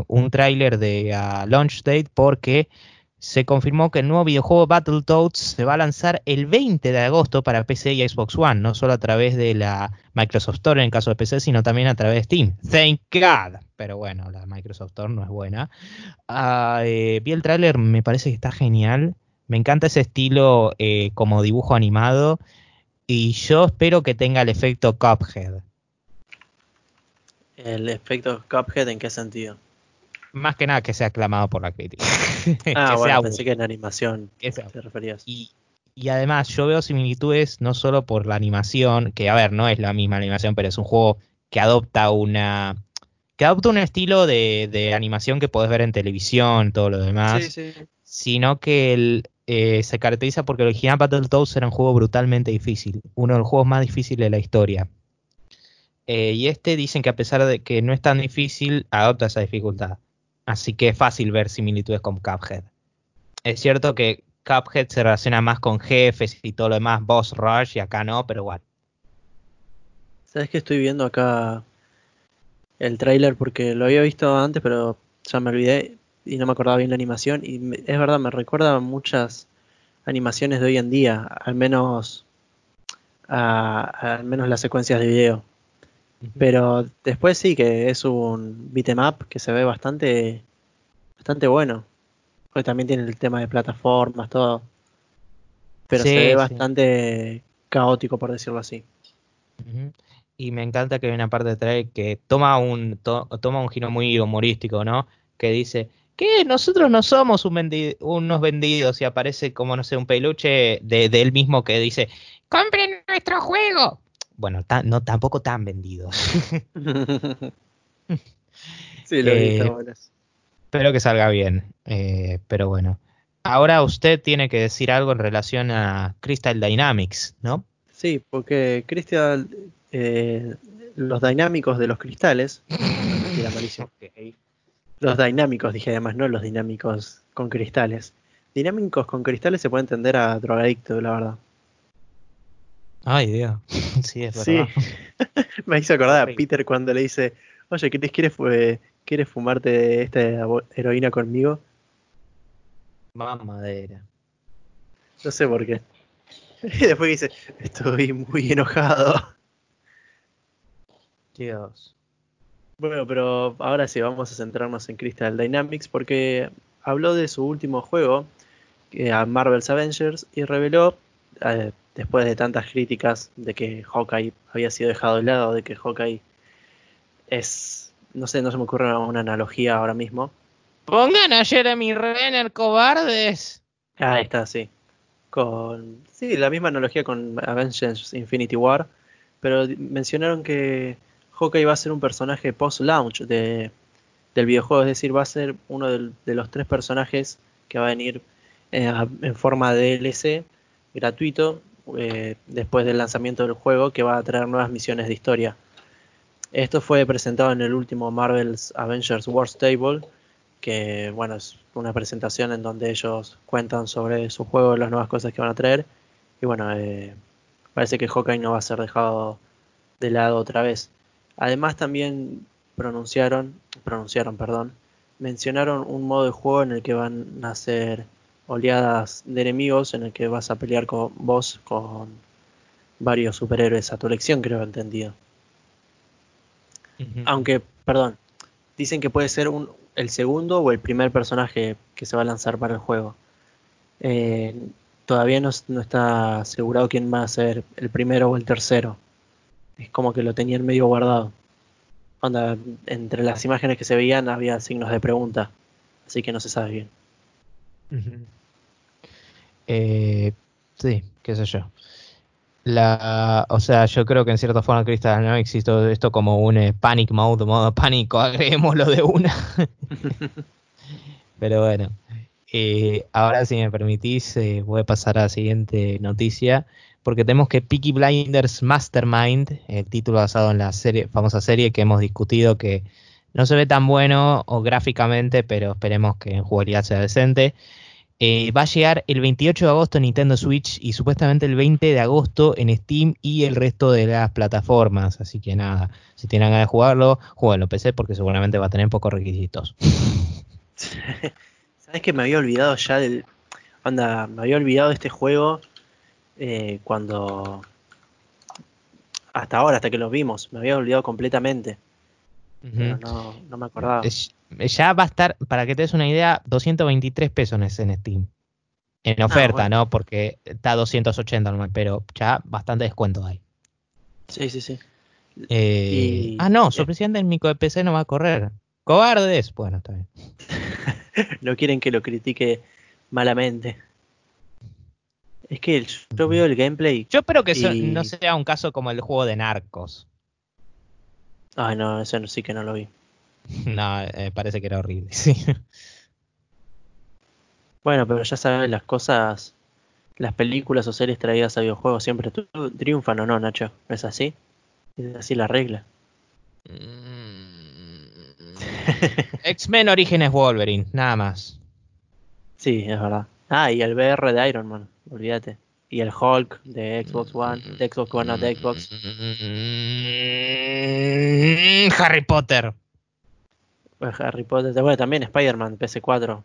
un tráiler de uh, launch date porque se confirmó que el nuevo videojuego Battletoads se va a lanzar el 20 de agosto para PC y Xbox One, no solo a través de la Microsoft Store en el caso de PC, sino también a través de Steam. Thank God. Pero bueno, la Microsoft Store no es buena. Ah, eh, vi el tráiler, me parece que está genial. Me encanta ese estilo eh, como dibujo animado. Y yo espero que tenga el efecto Cuphead. ¿El efecto Cuphead en qué sentido? Más que nada que sea aclamado por la crítica. ah, bueno, pensé que en animación te referías. Y, además yo veo similitudes no solo por la animación, que a ver, no es la misma animación, pero es un juego que adopta una que adopta un estilo de, animación que podés ver en televisión, todo lo demás, sino que eh, se caracteriza porque el original Battletoads era un juego brutalmente difícil, uno de los juegos más difíciles de la historia. Eh, y este dicen que a pesar de que no es tan difícil, adopta esa dificultad. Así que es fácil ver similitudes con Cuphead. Es cierto que Cuphead se relaciona más con jefes y todo lo demás, boss rush, y acá no, pero igual. ¿Sabes que estoy viendo acá el tráiler? Porque lo había visto antes, pero ya me olvidé y no me acordaba bien la animación. Y es verdad, me recuerda muchas animaciones de hoy en día, al menos, al menos las secuencias de video. Pero después sí que es un beat'em que se ve bastante, bastante bueno. Porque también tiene el tema de plataformas, todo. Pero se ve bastante caótico, por decirlo así. Y me encanta que hay una parte de trae que toma un, toma un giro muy humorístico, ¿no? Que dice, que nosotros no somos unos vendidos y aparece como, no sé, un peluche de, de él mismo que dice, compren nuestro juego bueno, no tampoco tan vendidos. sí, lo eh, Espero que salga bien, eh, pero bueno. Ahora usted tiene que decir algo en relación a Crystal Dynamics, ¿no? Sí, porque Crystal, eh, los dinámicos de los cristales, los dinámicos, dije además, no los dinámicos con cristales. Dinámicos con cristales se puede entender a drogadicto, la verdad. Ay, Dios. Sí, es verdad. Me hizo acordar a Peter cuando le dice, oye, ¿qué te quieres, quieres fumarte esta heroína conmigo? Mamadera. No sé por qué. Y después dice, estoy muy enojado. Dios. Bueno, pero ahora sí, vamos a centrarnos en Crystal Dynamics porque habló de su último juego, que a Marvel's Avengers, y reveló, eh, después de tantas críticas de que Hawkeye había sido dejado de lado, de que Hawkeye es, no sé, no se me ocurre una analogía ahora mismo. Pongan a Jeremy Renner cobardes. Ahí está, sí. Con, sí, la misma analogía con Avengers Infinity War, pero mencionaron que Hawkeye va a ser un personaje post-launch de, del videojuego, es decir, va a ser uno de los tres personajes que va a venir eh, en forma de DLC gratuito eh, después del lanzamiento del juego que va a traer nuevas misiones de historia. Esto fue presentado en el último Marvel's Avengers Wars Table, que bueno, es una presentación en donde ellos cuentan sobre su juego, las nuevas cosas que van a traer. Y bueno, eh, parece que Hawkeye no va a ser dejado de lado otra vez. Además también pronunciaron, pronunciaron, perdón, mencionaron un modo de juego en el que van a ser oleadas de enemigos, en el que vas a pelear con vos con varios superhéroes a tu elección, creo entendido. Aunque, perdón, dicen que puede ser un, el segundo o el primer personaje que se va a lanzar para el juego. Eh, todavía no, no, está asegurado quién va a ser el primero o el tercero es como que lo tenían medio guardado. Onda, entre las imágenes que se veían había signos de pregunta, así que no se sabe bien. Eh, sí, qué sé yo. La, o sea, yo creo que en cierta forma Crystal Dynamics hizo esto como un eh, panic mode, modo pánico, agreguémoslo de una. Pero bueno, eh, ahora si me permitís, voy a pasar a la siguiente noticia porque tenemos que Peaky Blinders Mastermind, el título basado en la serie, famosa serie que hemos discutido que no se ve tan bueno o gráficamente, pero esperemos que en jugabilidad sea decente. Eh, va a llegar el 28 de agosto en Nintendo Switch y supuestamente el 20 de agosto en Steam y el resto de las plataformas. Así que nada, si tienen ganas de jugarlo, jueguenlo PC porque seguramente va a tener pocos requisitos. ¿Sabes que me había olvidado ya del. Anda, me había olvidado de este juego eh, cuando... Hasta ahora, hasta que los vimos, me había olvidado completamente. no, no, me acordaba. ya va a estar, para que te des una idea, 223 pesos en Steam. En ah, oferta, ¿no? Porque está 280 normal, pero ya bastante descuento hay. Sí, sí, sí. Eh, ah, no, sorprendente el micro de PC no va a correr. Cobardes. Bueno, está bien. no quieren que lo critique malamente. Es que yo veo el gameplay. Yo espero que no sea un caso como el juego de Narcos. Ay, no, eso sí que no lo vi. no, eh, parece que era horrible, sí. Bueno, pero ya sabes, las cosas, las películas o series traídas a videojuegos siempre triunfan o no, Nacho. ¿No es así? Es así la regla. Mm. X-Men Orígenes Wolverine, nada más. Sí, es verdad. Ah, y el VR de Iron Man olvídate. Y el Hulk de Xbox One, de Xbox One, no de Xbox. Mm, Harry Potter. Pues Harry Potter, bueno, también Spider-Man, PS4,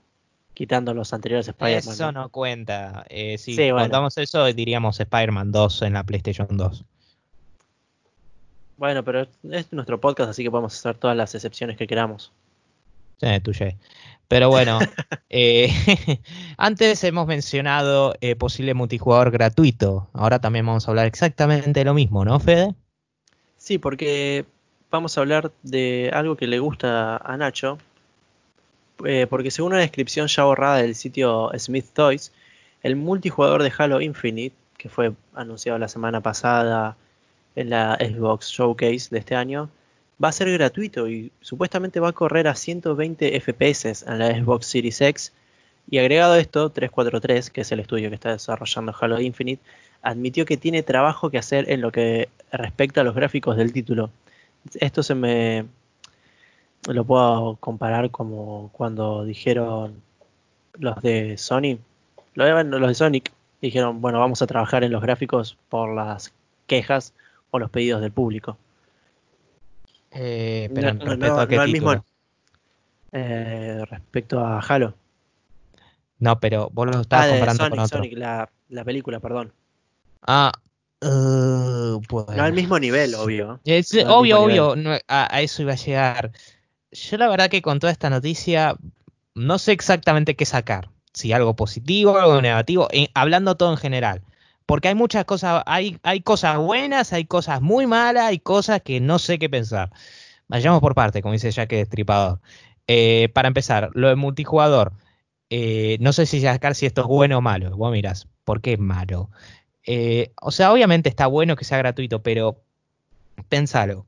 quitando los anteriores Spider-Man. Eso no, cuenta. Eh, si contamos eso, diríamos Spider-Man 2 en la PlayStation 2. Bueno, pero es nuestro podcast, así que podemos hacer todas las excepciones que queramos. Sí, tuye. Pero bueno, eh, antes hemos mencionado eh, posible multijugador gratuito. Ahora también vamos a hablar exactamente de lo mismo, ¿no, Fede? Sí, porque vamos a hablar de algo que le gusta a Nacho. Eh, porque según una descripción ya borrada del sitio Smith Toys, el multijugador de Halo Infinite, que fue anunciado la semana pasada en la Xbox Showcase de este año, va a ser gratuito y supuestamente va a correr a 120 FPS en la Xbox Series X. Y agregado a esto, 343, que es el estudio que está desarrollando Halo Infinite, admitió que tiene trabajo que hacer en lo que respecta a los gráficos del título. Esto se me lo puedo comparar como cuando dijeron los de Sony, los de Sonic dijeron, bueno, vamos a trabajar en los gráficos por las quejas o los pedidos del público. Eh, pero respecto a qué título? Eh, respecto a Halo. No, pero vos lo estabas Ah, comparando Sonic, con otro. Sonic, la, la película, perdón. Ah, uh, bueno. No al mismo nivel, obvio. Es, No obvio, mismo obvio, no, a, a eso iba a llegar. Yo la verdad que con toda esta noticia no sé exactamente qué sacar. Si algo positivo, algo negativo, en- hablando todo en general. Porque hay muchas cosas, hay, hay cosas buenas, hay cosas muy malas, hay cosas que no sé qué pensar. Vayamos por parte, como dice Jack Destripador. Eh, para empezar, lo de multijugador. Eh, no sé si sacar si esto es bueno o malo. Vos mirás, ¿por qué es malo? Eh, o sea, obviamente está bueno que sea gratuito, pero pensalo.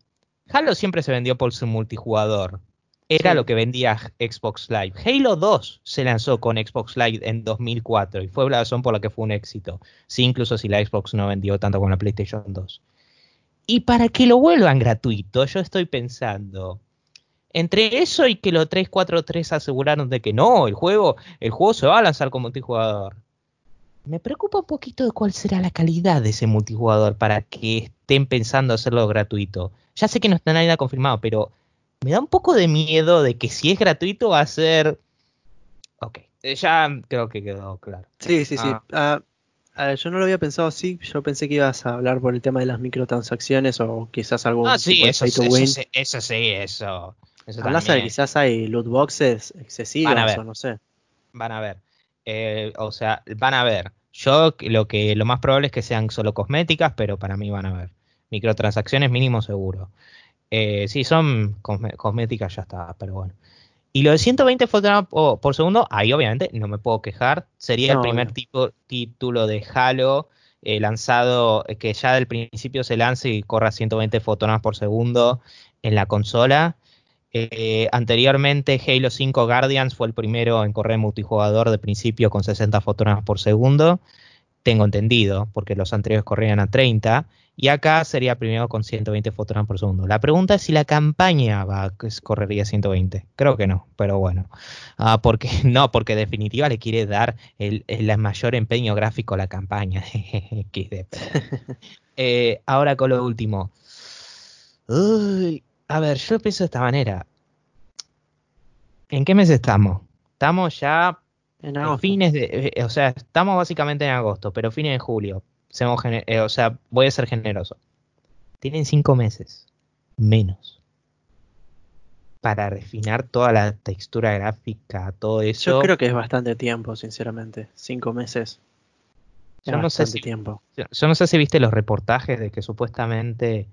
Halo siempre se vendió por su multijugador. Era Sí. lo que vendía Xbox Live. Halo 2 se lanzó con Xbox Live en 2004 y fue la razón por la que fue un éxito. Sí, incluso si la Xbox no vendió tanto como la PlayStation 2. Y para que lo vuelvan gratuito, yo estoy pensando. Entre eso y que los 343 aseguraron de que no, el juego, el juego se va a lanzar con multijugador. Me preocupa un poquito de cuál será la calidad de ese multijugador para que estén pensando hacerlo gratuito. Ya sé que no está nada confirmado, pero me da un poco de miedo de que si es gratuito va a ser... Ok, eh, ya creo que quedó claro. Sí, sí, sí. Ah. Ah, ah, yo no lo había pensado así. Yo pensé que ibas a hablar por el tema de las microtransacciones o quizás algún Ah, sí, eso, eso, sí, eso sí, eso. eso de quizás hay loot boxes excesivos Van a ver. o no sé. Van a ver. Eh, o sea, van a ver. Yo lo que lo más probable es que sean solo cosméticas, pero para mí van a ver. Microtransacciones mínimo seguro. Eh, si son cosme- cosméticas ya está, pero bueno. Y lo de 120 fotogramas por, por segundo, ahí obviamente no me puedo quejar. Sería No, el primer no. tipo, título de Halo eh, lanzado, eh, que ya del principio se lance y corra 120 fotogramas por segundo en la consola. Eh, anteriormente Halo 5 Guardians fue el primero en correr multijugador de principio con 60 fotogramas por segundo. Tengo entendido, porque los anteriores corrían a 30. Y acá sería primero con 120 fotogramas por segundo. La pregunta es si la campaña va a correría 120. Creo que no, pero bueno. Ah, porque no, porque en definitiva le quiere dar el, el mayor empeño gráfico a la campaña. Eh, ahora con lo último. Uy, a ver, yo pienso de esta manera. ¿En qué mes estamos? Estamos ya En agosto. fines de, eh, o sea, estamos básicamente en agosto, pero fines de julio. Seamos eh, o sea, voy a ser generoso. Tienen cinco meses menos para refinar toda la textura gráfica, todo eso. Yo creo que es bastante tiempo, sinceramente. Cinco meses. Yo Es no sé bastante si- tiempo. Yo no sé si viste los reportajes de que supuestamente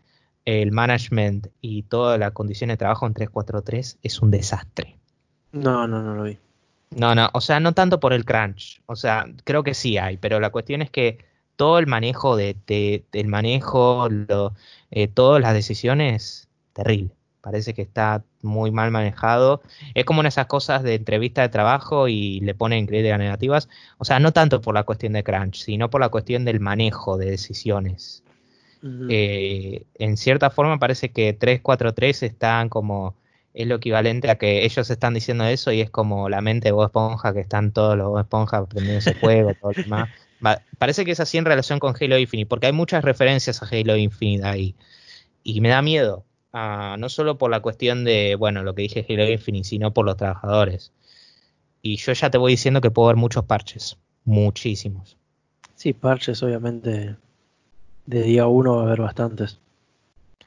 el management y toda la condición de trabajo en 343 es un desastre. No, no, no lo vi. No, no, o sea, no tanto por el crunch. O sea, creo que sí hay, pero la cuestión es que todo el manejo de, de- del manejo, lo, eh, todas las decisiones, terrible. Parece que está muy mal manejado. Es como en esas cosas de entrevista de trabajo y le ponen críticas negativas. O sea, no tanto por la cuestión de crunch, sino por la cuestión del manejo de decisiones. Eh, en cierta forma parece que 343 están como es lo equivalente a que ellos están diciendo eso y es como la mente de Bob Esponja que están todos los Bob Esponja prendiendo ese fuego todo lo demás. Va- parece que es así en relación con Halo Infinite porque hay muchas referencias a Halo Infinite ahí y me da miedo no solo por la cuestión de bueno lo que dije Halo Infinite sino por los trabajadores y yo ya te voy diciendo que puedo ver muchos parches muchísimos Sí, parches, obviamente. De día uno va a haber bastantes.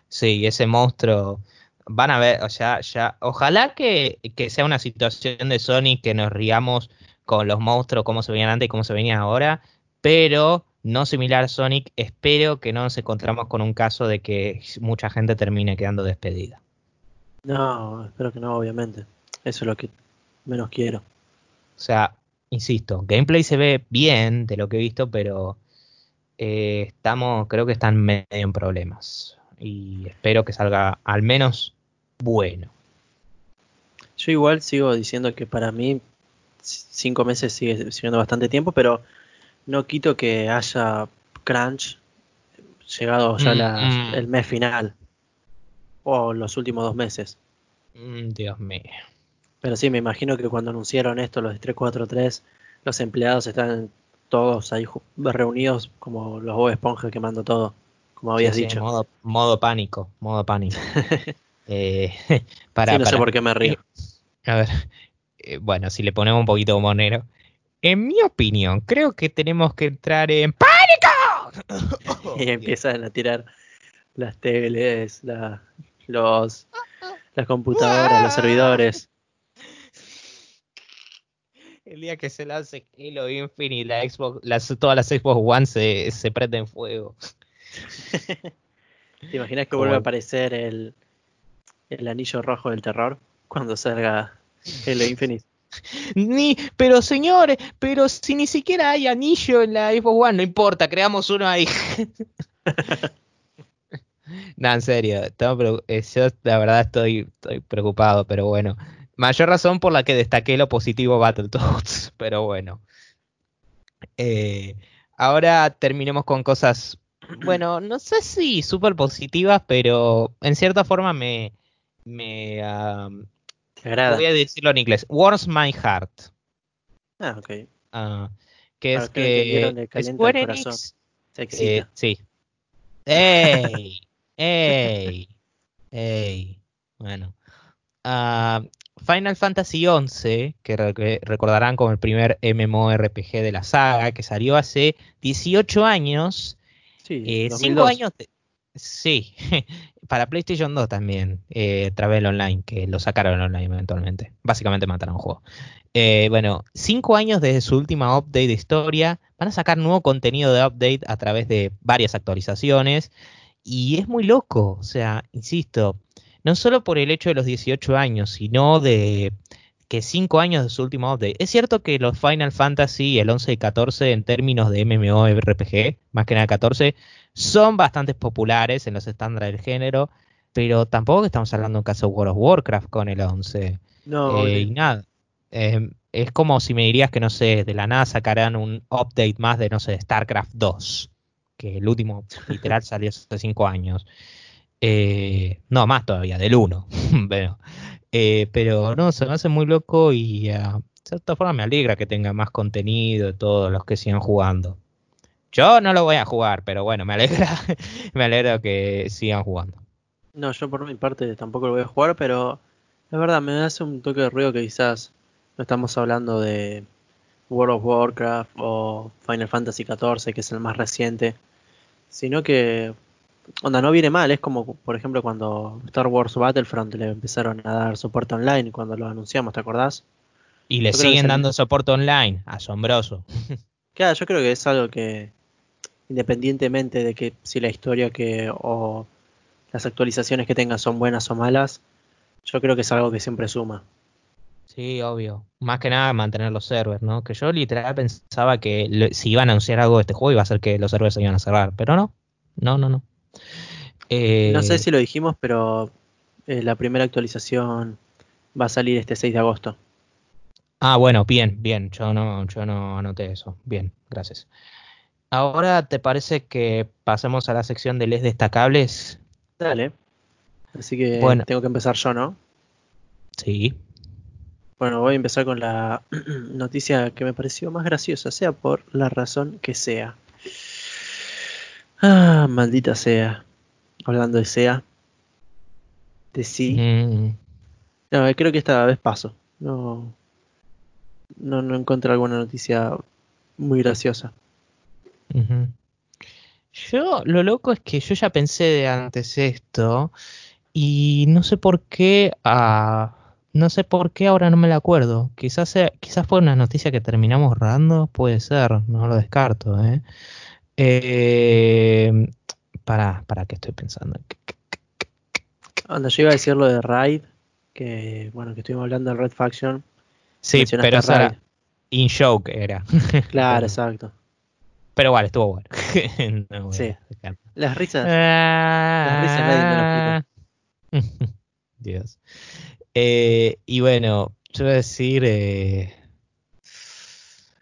Sí, ese monstruo. Van a ver, o sea, ya. Ojalá que, que sea una situación de Sony que nos riamos con los monstruos, como se veían antes y cómo se venían ahora, pero no similar a Sonic. Espero que no nos encontramos con un caso de que mucha gente termine quedando despedida. No, espero que no, obviamente. Eso es lo que menos quiero. O sea, insisto, gameplay se ve bien de lo que he visto, pero eh, estamos, creo que están medio en problemas. Y espero que salga al menos bueno. Yo igual sigo diciendo que para mí cinco meses sigue siendo bastante tiempo, pero no quito que haya crunch llegado ya Mm, la- mm. el mes final o los últimos dos meses. Mm, Dios mío. Pero sí, me imagino que cuando anunciaron esto, los de 343, los empleados están todos ahí reunidos como los Bob Esponja quemando todo, como habías Sí, sí, dicho. modo, modo pánico, modo pánico. Eh, para, Sí, no sé para- por qué me río. A ver, eh, bueno, si le ponemos un poquito de humor negro, En mi opinión, creo que tenemos que entrar en pánico. y empiezan a tirar las teles, la, los, las computadoras, los servidores. El día que se lance Halo Infinite, la Xbox, las, todas las Xbox One se, se prenden fuego. ¿Te imaginas que vuelve a aparecer el, el anillo rojo del terror cuando salga Halo Infinite? Ni, pero señores, pero si ni siquiera hay anillo en la Xbox One, no importa, creamos uno ahí. no, en serio, eh, yo la verdad estoy, estoy preocupado, pero bueno. Mayor razón por la que destaqué lo positivo Battletoads, pero bueno. Eh, ahora terminemos con cosas, bueno, no sé si súper positivas, pero en cierta forma me, me Voy a decirlo en inglés. Warms My Heart. Ah, ok. Ah, que es que, Square Enix, eh, sí. ¡Ey! ¡Ey! ¡Ey! Bueno. Uh, Final Fantasy XI, que recordarán como el primer MMORPG de la saga, que salió hace 18 años. Sí, 5 eh, años. Sí, para PlayStation 2 también, eh, Travel Online, que lo sacaron online eventualmente. Básicamente mataron un juego. Eh, bueno, cinco años desde su última update de historia, van a sacar nuevo contenido de update a través de varias actualizaciones. Y es muy loco, o sea, insisto, no solo por el hecho de los 18 años, sino de que cinco años de su último update. Es cierto que los Final Fantasy, el 11 y 14, en términos de MMORPG, más que nada 14, son bastante populares en los estándares del género, pero tampoco estamos hablando en caso de World of Warcraft con el 11. No, eh, y nada. Em, es como si me dirías que, no sé, de la nada sacarán un update más de, no sé, StarCraft 2, que el último literal salió hace 5 años. Eh, no, más todavía, del 1. pero, eh, pero no, se me hace muy loco y ah, de cierta forma me alegra que tenga más contenido todos los que sigan jugando. Yo no lo voy a jugar, pero bueno, me alegra, me alegra que sigan jugando. No, yo por mi parte tampoco lo voy a jugar, pero es verdad, me hace un toque de ruido que quizás no estamos hablando de World of Warcraft o Final Fantasy XIV, que es el más reciente, sino que, onda, no viene mal, es como, por ejemplo, cuando Star Wars Battlefront le empezaron a dar soporte online cuando lo anunciamos, ¿te acordás? Y le siguen dando soporte online, asombroso. Claro, yo creo que es algo que, independientemente de que si la historia que o las actualizaciones que tenga son buenas o malas, yo creo que es algo que siempre suma. Sí, obvio. Más que nada mantener los servers, ¿no? Que yo literal pensaba que si iban a anunciar algo de este juego iba a ser que los servers se iban a cerrar, pero no. No, no, no. No sé eh, si lo dijimos, pero eh, la primera actualización va a salir este 6 de agosto. Ah, bueno, bien, bien. Yo no, yo no anoté eso. Bien, gracias. Ahora, ¿te parece que pasemos a la sección de les destacables? Dale. Así que tengo que empezar yo, ¿no? Sí. Bueno, voy a empezar con la noticia que me pareció más graciosa, sea por la razón que sea. Ah, maldita sea. Hablando de sea. De sí. Mm. No, creo que esta vez paso. No, no, no encontré alguna noticia muy graciosa. Yo, lo loco es que yo ya pensé de antes esto y no sé por qué, ah, no sé por qué ahora no me la acuerdo. Quizás, quizás fue una noticia que terminamos borrando, puede ser, no lo descarto. ¿eh? Eh, para, para qué estoy pensando. Cuando yo iba a decir lo de Raid, que bueno, que estuvimos hablando de Red Faction. Sí, pero Sara, in joke era. Claro, exacto. Pero vale, estuvo bueno. sí. Las risas. las risas nadie me Dios. Eh, y bueno, yo voy a decir. Eh...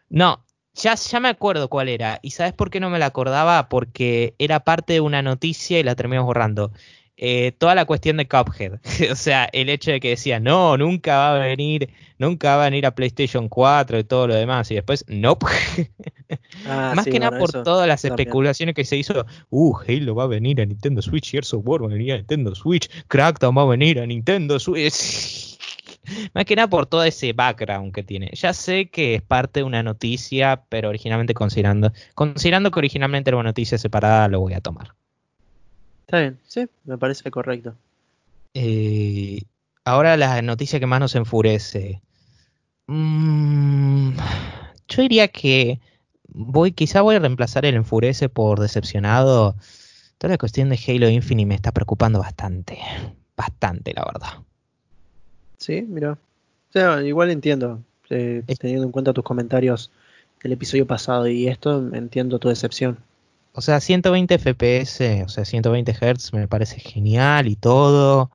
No, ya, ya me acuerdo cuál era. ¿Y sabes por qué no me la acordaba? Porque era parte de una noticia y la terminamos borrando. Eh, toda la cuestión de Cuphead. o sea, el hecho de que decía, no, nunca va a venir, nunca va a venir a PlayStation 4 y todo lo demás. Y después, no. Ah, Más que nada por todas las especulaciones que se hizo. Uh, Halo va a venir a Nintendo Switch, Gears of War va a venir a Nintendo Switch, Crackdown va a venir a Nintendo Switch. Más que nada por todo ese background que tiene. Ya sé que es parte de una noticia, pero originalmente considerando, considerando que originalmente era una noticia separada, lo voy a tomar. Está bien, sí, me parece correcto. Eh, ahora la noticia que más nos enfurece. Mm, yo diría que voy, quizá voy a reemplazar el enfurece por decepcionado. Toda la cuestión de Halo Infinite me está preocupando bastante. Bastante, la verdad. Sí, mira. O sea, igual entiendo. Eh, teniendo en cuenta tus comentarios del episodio pasado y esto, entiendo tu decepción. O sea, 120 FPS, o sea, 120 Hz me parece genial y todo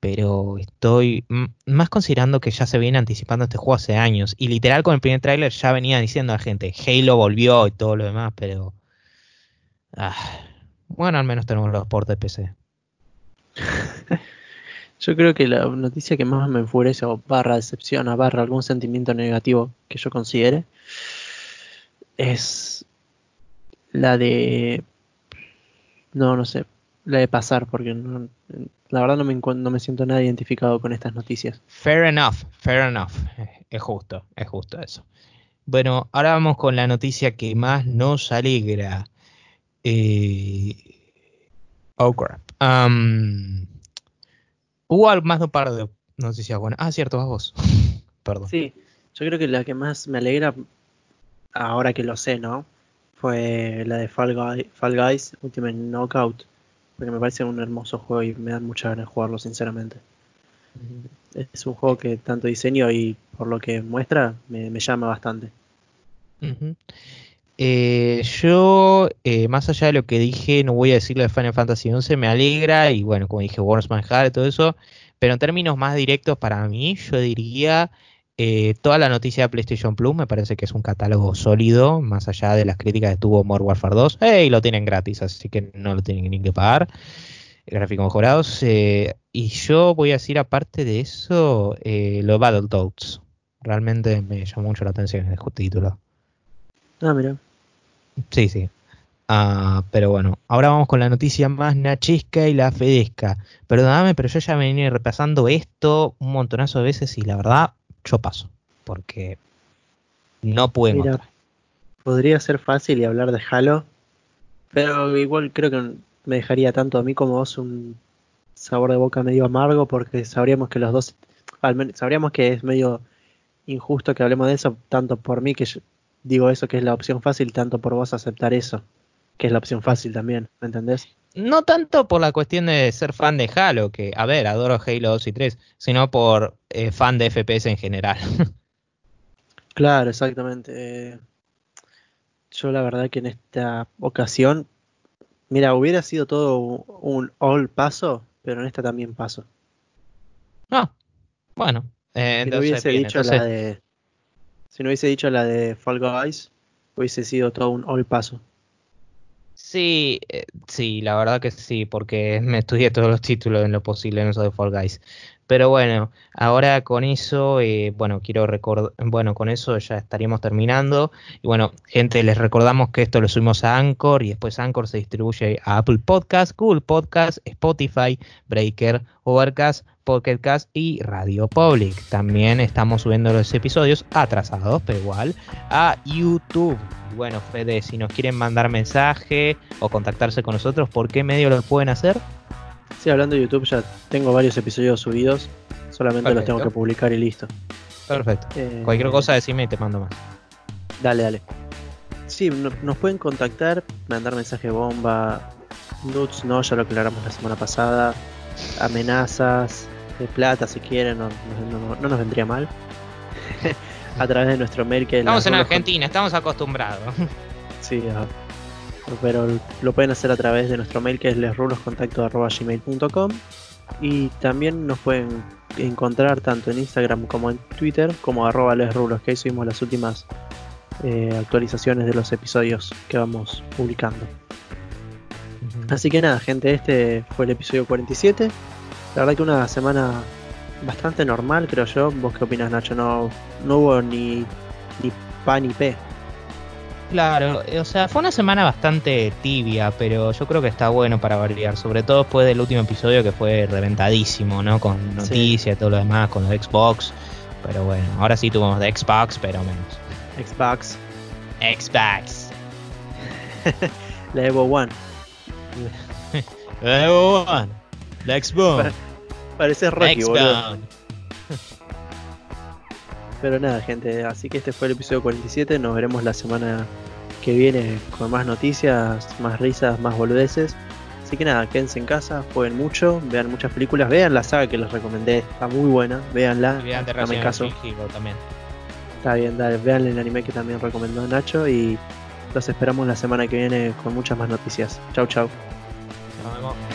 pero estoy más considerando que ya se viene anticipando este juego hace años. Y literal con el primer tráiler ya venía diciendo a la gente, Halo volvió y todo lo demás, pero... Ah, bueno, al menos tenemos los ports de PC. Yo creo que la noticia que más me enfurece o barra decepciona, barra algún sentimiento negativo que yo considere, es la de... No, no sé, la de pasar, porque la verdad no me, no me siento nada identificado con estas noticias. Fair enough, fair enough. Es justo, es justo eso. Bueno, ahora vamos con la noticia que más nos alegra. Eh... Oh, crap. Um... Hubo más de un par de noticias buenas. Ah, cierto, vas vos. Perdón. Sí, yo creo que la que más me alegra, ahora que lo sé, ¿no? Fue la de Fall, Fall Guys Ultimate Knockout porque me parece un hermoso juego y me da mucha ganas de jugarlo, sinceramente. Es un juego que tanto diseño y por lo que muestra me, llama bastante. Eh, yo, eh, más allá de lo que dije, no voy a decirlo de Final Fantasy XI, me alegra y bueno, como dije, Worms Manjar y todo eso, pero en términos más directos para mí, yo diría eh, toda la noticia de PlayStation Plus me parece que es un catálogo sólido, más allá de las críticas que tuvo Modern Warfare 2. y lo tienen gratis, así que no lo tienen ni que pagar. Gráficos mejorados. Eh, y yo voy a decir, aparte de eso, eh, los Battletoads. Realmente me llamó mucho la atención el título. Ah, mira. Sí, sí. Ah, pero bueno, ahora vamos con la noticia más nachisca y la fedesca. Perdóname, pero yo ya me vine repasando esto un montonazo de veces y la verdad yo paso, porque no puedo Mira, Podría ser fácil y hablar de Halo, pero igual creo que me dejaría tanto a mí como a vos un sabor de boca medio amargo, porque sabríamos que los dos, al menos, sabríamos que es medio injusto que hablemos de eso, tanto por mí que digo eso que es la opción fácil, tanto por vos aceptar eso, que es la opción fácil también, ¿me entendés? No tanto por la cuestión de ser fan de Halo, que, a ver, adoro Halo 2 y 3, sino por eh, fan de FPS en general. claro, exactamente. Yo la verdad que en esta ocasión, mira, hubiera sido todo un all paso, pero en esta también paso. Ah, bueno. Eh, si no hubiese dicho la de, si no hubiese dicho la de Fall Guys, hubiese sido todo un all paso. Sí, eh, sí, la verdad que sí, porque me estudié todos los títulos en lo posible en eso de Fall Guys. Pero bueno, ahora con eso, eh, bueno, quiero recordar, bueno, con eso ya estaríamos terminando. Y bueno, gente, les recordamos que esto lo subimos a Anchor y después Anchor se distribuye a Apple Podcast, Google Podcast, Spotify, Breaker, Overcast, Pocketcast y Radio Public. También estamos subiendo los episodios atrasados, pero igual, a YouTube. Bueno, Fede, si nos quieren mandar mensaje o contactarse con nosotros, ¿por qué medio lo pueden hacer? Sí, hablando de YouTube, ya tengo varios episodios subidos. Solamente los tengo que publicar y listo. Perfecto. Eh, Cualquier cosa decime y te mando más. Dale, dale. Sí, nos pueden contactar, mandar mensaje bomba, nudes, no, ya lo aclaramos la semana pasada. Amenazas, de plata si quieren, no, nos vendría mal. a través de nuestro mail que Estamos en Argentina, estamos acostumbrados. sí, pero lo pueden hacer a través de nuestro mail que es lesruloscontacto.gmail.com y también nos pueden encontrar tanto en Instagram como en Twitter como arroba lesrulos que ahí subimos las últimas eh, actualizaciones de los episodios que vamos publicando. Así que nada, gente, este fue el episodio 47. La verdad que una semana bastante normal, creo yo. ¿Vos qué opinas, Nacho? No, no hubo ni, ni pan ni P. Claro, o sea, fue una semana bastante tibia, pero yo creo que está bueno para variar, sobre todo después del último episodio que fue reventadísimo, ¿no? Con noticias y todo lo demás, con los Xbox. Pero bueno, ahora sí tuvimos de Xbox, pero menos. Xbox. Xbox. La Evo One. La Evo One. La Xbox. Parece Rocky, boludo. Pero nada, gente, así que este fue el episodio 47. Nos veremos la semana que viene con más noticias, más risas, más boludeces. Así que nada, quédense en casa, jueguen mucho, vean muchas películas, vean la saga que les recomendé, está muy buena, véanla. vean de caso. también. Está bien, dale, vean el anime que también recomendó Nacho y los esperamos la semana que viene con muchas más noticias. Chau, chau. Nos vemos.